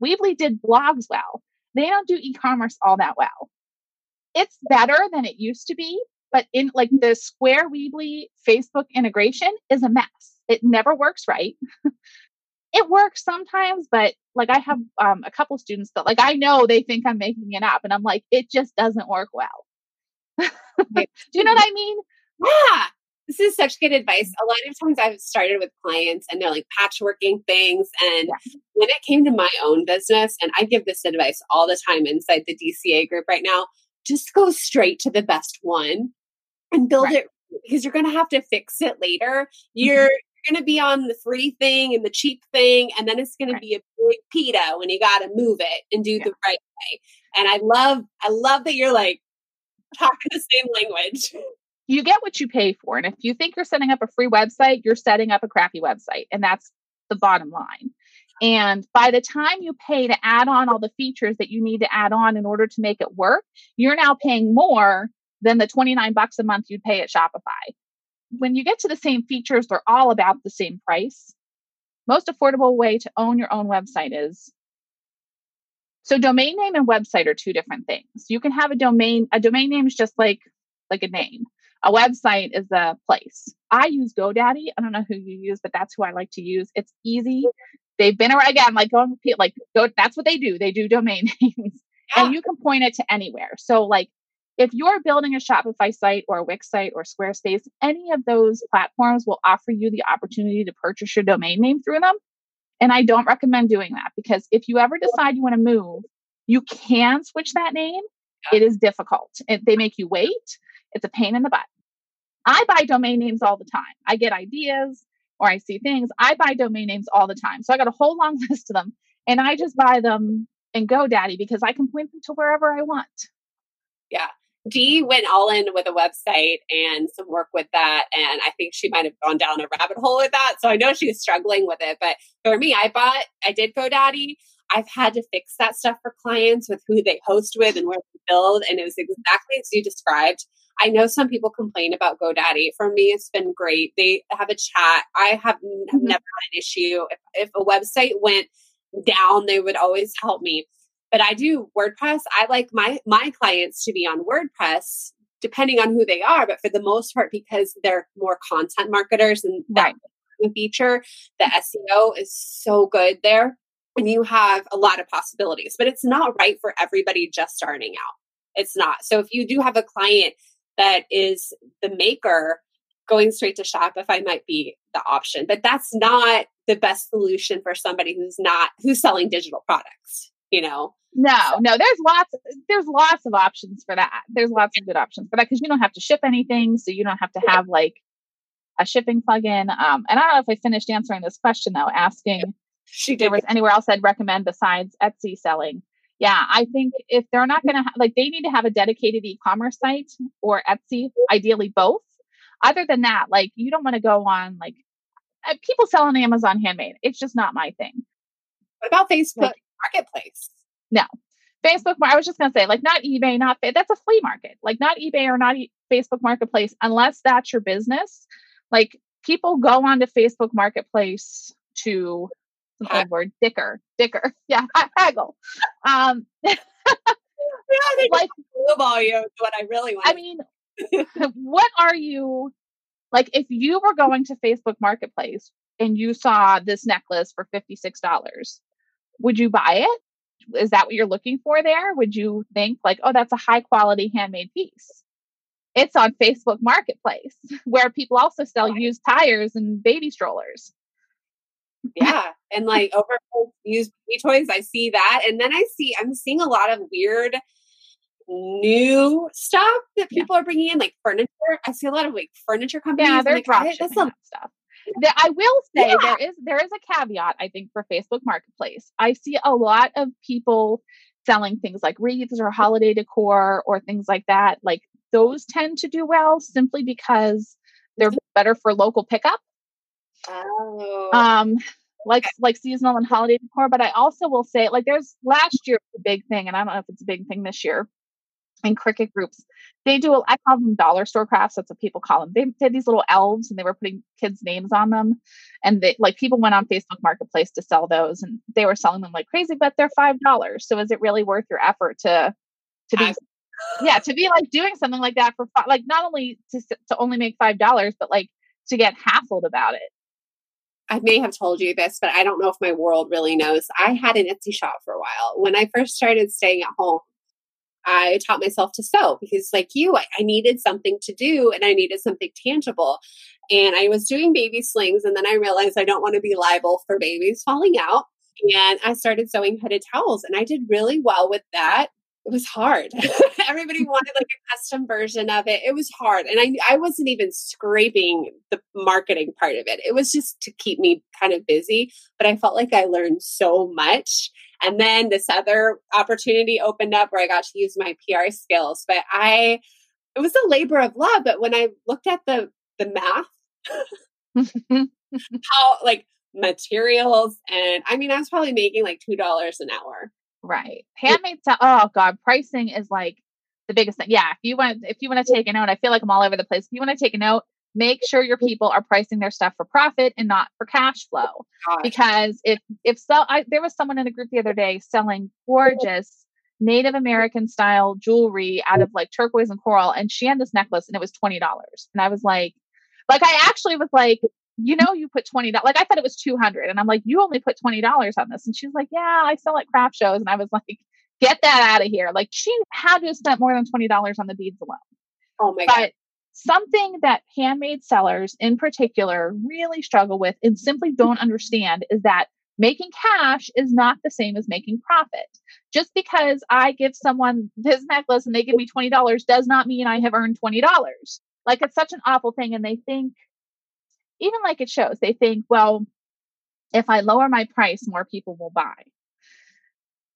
Weebly did blogs well. They don't do e-commerce all that well. It's better than it used to be, but in like the Square Weebly Facebook integration is a mess. It never works right. it works sometimes, but like I have um, a couple students that like I know they think I'm making it up, and I'm like, it just doesn't work well. Do you know what I mean? Yeah. This is such good advice. A lot of times I've started with clients and they're like patchworking things. And yeah. when it came to my own business, and I give this advice all the time inside the DCA group right now, just go straight to the best one and build right. it because you're going to have to fix it later. You're mm-hmm. going to be on the free thing and the cheap thing, and then it's going right. to be a big pita when you got to move it and do yeah. the right way. And I love, I love that you're like talking the same language. You get what you pay for. And if you think you're setting up a free website, you're setting up a crappy website. And that's the bottom line. And by the time you pay to add on all the features that you need to add on in order to make it work, you're now paying more than the 29 bucks a month you'd pay at Shopify. When you get to the same features, they're all about the same price. Most affordable way to own your own website is so domain name and website are two different things. You can have a domain, a domain name is just like like a name. A website is a place. I use GoDaddy. I don't know who you use, but that's who I like to use. It's easy. They've been around again, like going like go. That's what they do. They do domain names, yeah. and you can point it to anywhere. So like if you're building a Shopify site or a Wix site or Squarespace, any of those platforms will offer you the opportunity to purchase your domain name through them. And I don't recommend doing that because if you ever decide you want to move, you can switch that name. It is difficult. It, they make you wait. It's a pain in the butt. I buy domain names all the time. I get ideas or I see things. I buy domain names all the time. So I got a whole long list of them and I just buy them in GoDaddy because I can point them to wherever I want. Yeah. Dee went all in with a website and some work with that. And I think she might have gone down a rabbit hole with that. So I know she's struggling with it. But for me, I bought, I did GoDaddy. I've had to fix that stuff for clients with who they host with and where they build. And it was exactly as you described. I know some people complain about GoDaddy. For me, it's been great. They have a chat. I have mm-hmm. never had an issue. If, if a website went down, they would always help me but I do WordPress. I like my my clients to be on WordPress depending on who they are, but for the most part because they're more content marketers and that right. feature, the SEO is so good there and you have a lot of possibilities, but it's not right for everybody just starting out. It's not. So if you do have a client that is the maker, going straight to Shopify might be the option, but that's not the best solution for somebody who's not who's selling digital products, you know. No, no, there's lots there's lots of options for that. There's lots of good options for that because you don't have to ship anything, so you don't have to have like a shipping plugin. Um, and I don't know if I finished answering this question though, asking she there was anywhere else I'd recommend besides Etsy selling. Yeah, I think if they're not going to ha- like they need to have a dedicated e-commerce site or Etsy, ideally both. Other than that, like you don't want to go on like uh, people sell on Amazon handmade. It's just not my thing. What about Facebook like, Marketplace? No. Facebook, I was just going to say, like, not eBay, not that's a flea market, like, not eBay or not e- Facebook Marketplace, unless that's your business. Like, people go onto Facebook Marketplace to an old word, dicker, dicker, yeah, haggle. Um, yeah, like blue you is what I really want. I mean, what are you like? If you were going to Facebook Marketplace and you saw this necklace for fifty six dollars, would you buy it? is that what you're looking for there? Would you think like, oh, that's a high quality handmade piece? It's on Facebook Marketplace where people also sell used tires and baby strollers. yeah. And like over used baby toys, I see that. And then I see, I'm seeing a lot of weird new stuff that people yeah. are bringing in, like furniture. I see a lot of like furniture companies. Yeah, they're like, That's some stuff. I will say yeah. there is there is a caveat I think for Facebook Marketplace. I see a lot of people selling things like wreaths or holiday decor or things like that. Like those tend to do well simply because they're better for local pickup. Oh. Um like like seasonal and holiday decor, but I also will say like there's last year was a big thing and I don't know if it's a big thing this year. And Cricut groups. They do, I call them dollar store crafts. That's what people call them. They did these little elves and they were putting kids' names on them. And they, like people went on Facebook Marketplace to sell those and they were selling them like crazy, but they're $5. So is it really worth your effort to, to be, yeah, to be like doing something like that for like not only to, to only make $5, but like to get hassled about it? I may have told you this, but I don't know if my world really knows. I had an Etsy shop for a while. When I first started staying at home, I taught myself to sew because, like you, I, I, needed something to do and I needed something tangible. And I was doing baby slings, and then I realized I don't want to be liable for babies falling out. And I started sewing hooded towels, and I did really well with that. It was hard. Everybody wanted like a custom version of it. It was hard. And I, I wasn't even scraping the marketing part of it. It was just to keep me kind of busy. But I felt like I learned so much and then this other opportunity opened up where I got to use my PR skills. But I, it was a labor of love. But when I looked at the the math, how like materials and I mean, I was probably making like two dollars an hour. Right. Handmade. T- oh God, pricing is like the biggest thing. Yeah. If you want, if you want to take a note, I feel like I'm all over the place. If you want to take a note, make sure your people are pricing their stuff for profit and not for cash flow. Because if if so, I, there was someone in a group the other day selling gorgeous Native American style jewelry out of like turquoise and coral, and she had this necklace and it was twenty dollars, and I was like, like I actually was like. You know, you put twenty dollars. Like I thought it was two hundred, and I'm like, you only put twenty dollars on this, and she's like, yeah, I sell at craft shows, and I was like, get that out of here. Like she had to have spent more than twenty dollars on the beads alone. Oh my but, god! Something that handmade sellers in particular really struggle with and simply don't understand is that making cash is not the same as making profit. Just because I give someone this necklace and they give me $20 does not mean I have earned $20. Like it's such an awful thing. And they think, even like it shows, they think, well, if I lower my price, more people will buy.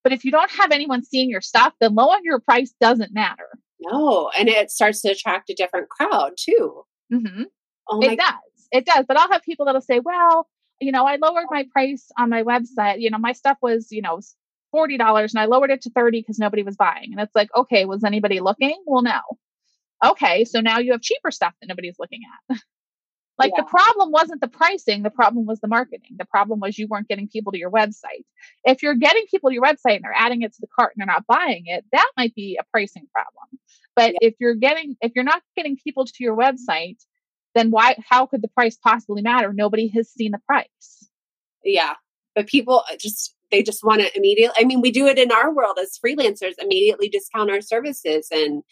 But if you don't have anyone seeing your stuff, then lowering your price doesn't matter. No, and it starts to attract a different crowd too. Mm-hmm. Oh it does. It does. But I'll have people that'll say, well, you know, I lowered my price on my website. You know, my stuff was, you know, $40 and I lowered it to 30 because nobody was buying. And it's like, okay, was anybody looking? Well, no. Okay, so now you have cheaper stuff that nobody's looking at. Like yeah. the problem wasn't the pricing, the problem was the marketing. The problem was you weren't getting people to your website. If you're getting people to your website and they're adding it to the cart and they're not buying it, that might be a pricing problem. But yeah. if you're getting if you're not getting people to your website, then why how could the price possibly matter? Nobody has seen the price. Yeah. But people uh, just they just want to immediately i mean we do it in our world as freelancers immediately discount our services and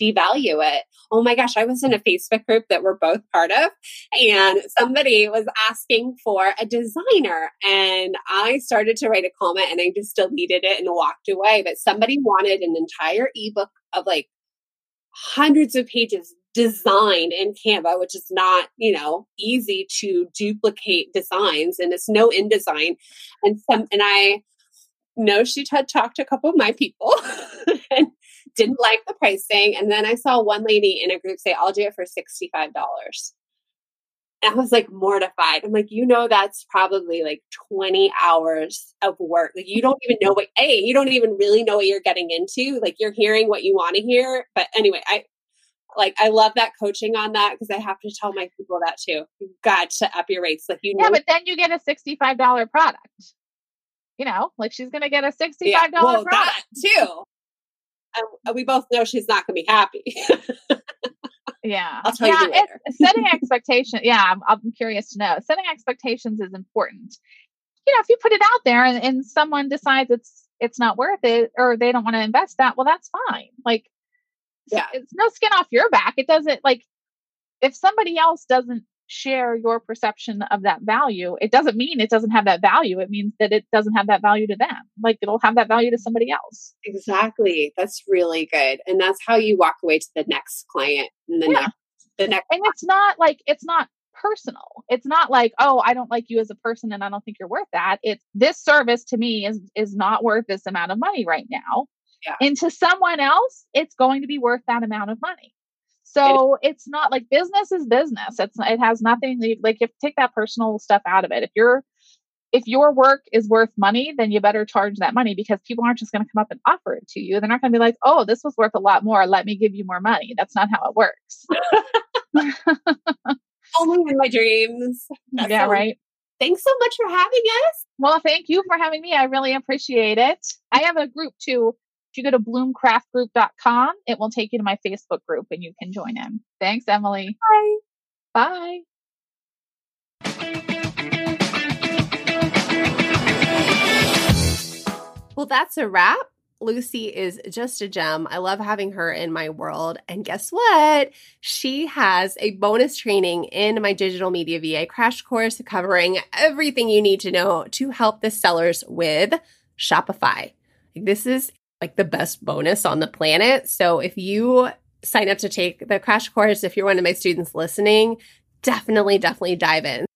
devalue it. Oh my gosh i was in a facebook group that we're both part of and somebody was asking for a designer and i started to write a comment and i just deleted it and walked away but somebody wanted an entire ebook of like hundreds of pages designed in Canva, which is not, you know, easy to duplicate designs and it's no InDesign. And some and I know she had talked to a couple of my people and didn't like the pricing. And then I saw one lady in a group say, I'll do it for $65. And I was like mortified. I'm like, you know, that's probably like 20 hours of work. Like, you don't even know what, A, you don't even really know what you're getting into. Like, you're hearing what you want to hear. But anyway, I, like I love that coaching on that because I have to tell my people that too. You've got to up your rates. Like you know, yeah, but then you get a sixty-five dollar product. You know, like she's gonna get a sixty-five dollar yeah, well, product too. And we both know she's not gonna be happy. yeah, I'll tell yeah, you later. setting expectations. Yeah, I'm, I'm curious to know. Setting expectations is important. You know, if you put it out there and, and someone decides it's it's not worth it or they don't want to invest that, well, that's fine. Like yeah. it's no skin off your back. It doesn't like if somebody else doesn't share your perception of that value, it doesn't mean it doesn't have that value. It means that it doesn't have that value to them. Like it'll have that value to somebody else. Exactly. That's really good. And that's how you walk away to the next client and the yeah. next the next And it's not like it's not personal. It's not like, oh, I don't like you as a person and I don't think you're worth that. It's this service to me is is not worth this amount of money right now. Yeah. And to someone else, it's going to be worth that amount of money. So it, it's not like business is business. It's it has nothing like if take that personal stuff out of it. If you're if your work is worth money, then you better charge that money because people aren't just going to come up and offer it to you. They're not going to be like, oh, this was worth a lot more. Let me give you more money. That's not how it works. Only in my dreams. That's yeah, right. Thanks so much for having us. Well, thank you for having me. I really appreciate it. I have a group too. If you go to bloomcraftgroup.com, it will take you to my Facebook group and you can join in. Thanks, Emily. Bye. Bye. Well, that's a wrap. Lucy is just a gem. I love having her in my world. And guess what? She has a bonus training in my digital media VA crash course covering everything you need to know to help the sellers with Shopify. This is like the best bonus on the planet. So if you sign up to take the crash course, if you're one of my students listening, definitely, definitely dive in.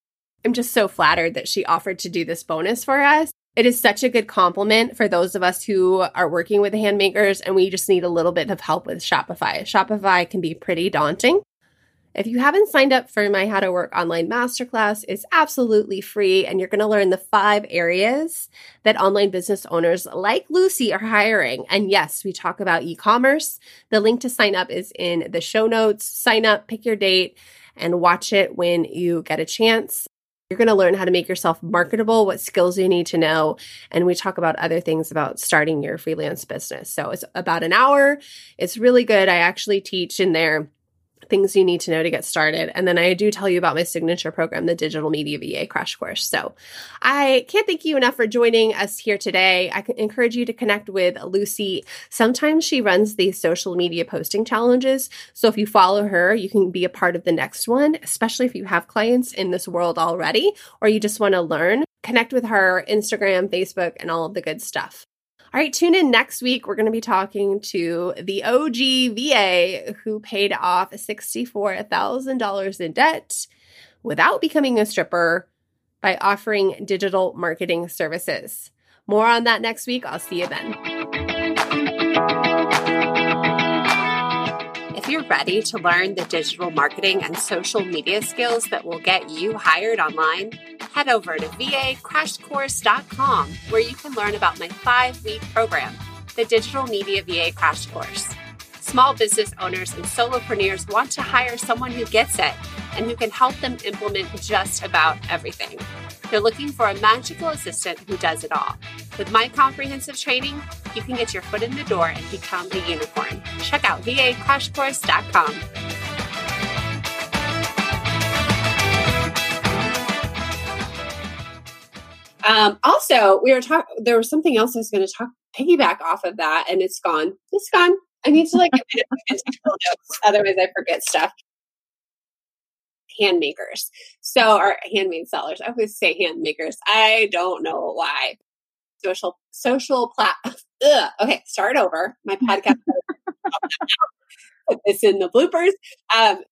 I'm just so flattered that she offered to do this bonus for us. It is such a good compliment for those of us who are working with the handmakers and we just need a little bit of help with Shopify. Shopify can be pretty daunting. If you haven't signed up for my How to Work Online Masterclass, it's absolutely free and you're going to learn the five areas that online business owners like Lucy are hiring. And yes, we talk about e-commerce. The link to sign up is in the show notes. Sign up, pick your date, and watch it when you get a chance. You're going to learn how to make yourself marketable, what skills you need to know. And we talk about other things about starting your freelance business. So it's about an hour. It's really good. I actually teach in there things you need to know to get started. And then I do tell you about my signature program, the Digital Media VA Crash Course. So I can't thank you enough for joining us here today. I encourage you to connect with Lucy. Sometimes she runs these social media posting challenges. So if you follow her, you can be a part of the next one, especially if you have clients in this world already or you just want to learn. Connect with her Instagram, Facebook, and all of the good stuff. All right, tune in next week. We're going to be talking to the OG VA who paid off $64,000 in debt without becoming a stripper by offering digital marketing services. More on that next week. I'll see you then. You're ready to learn the digital marketing and social media skills that will get you hired online, head over to vacrashcourse.com where you can learn about my five week program, the Digital Media VA Crash Course. Small business owners and solopreneurs want to hire someone who gets it and who can help them implement just about everything. They're looking for a magical assistant who does it all. With my comprehensive training, you can get your foot in the door and become a unicorn. Check out vacrashcourse.com. Um, also, we were talking. There was something else I was going to talk piggyback off of that, and it's gone. It's gone. I need to like otherwise I forget stuff. Hand makers. So, our handmade sellers. I always say handmakers. I don't know why. Social social plat. Ugh. Okay, start over. My podcast. it's in the bloopers. Um,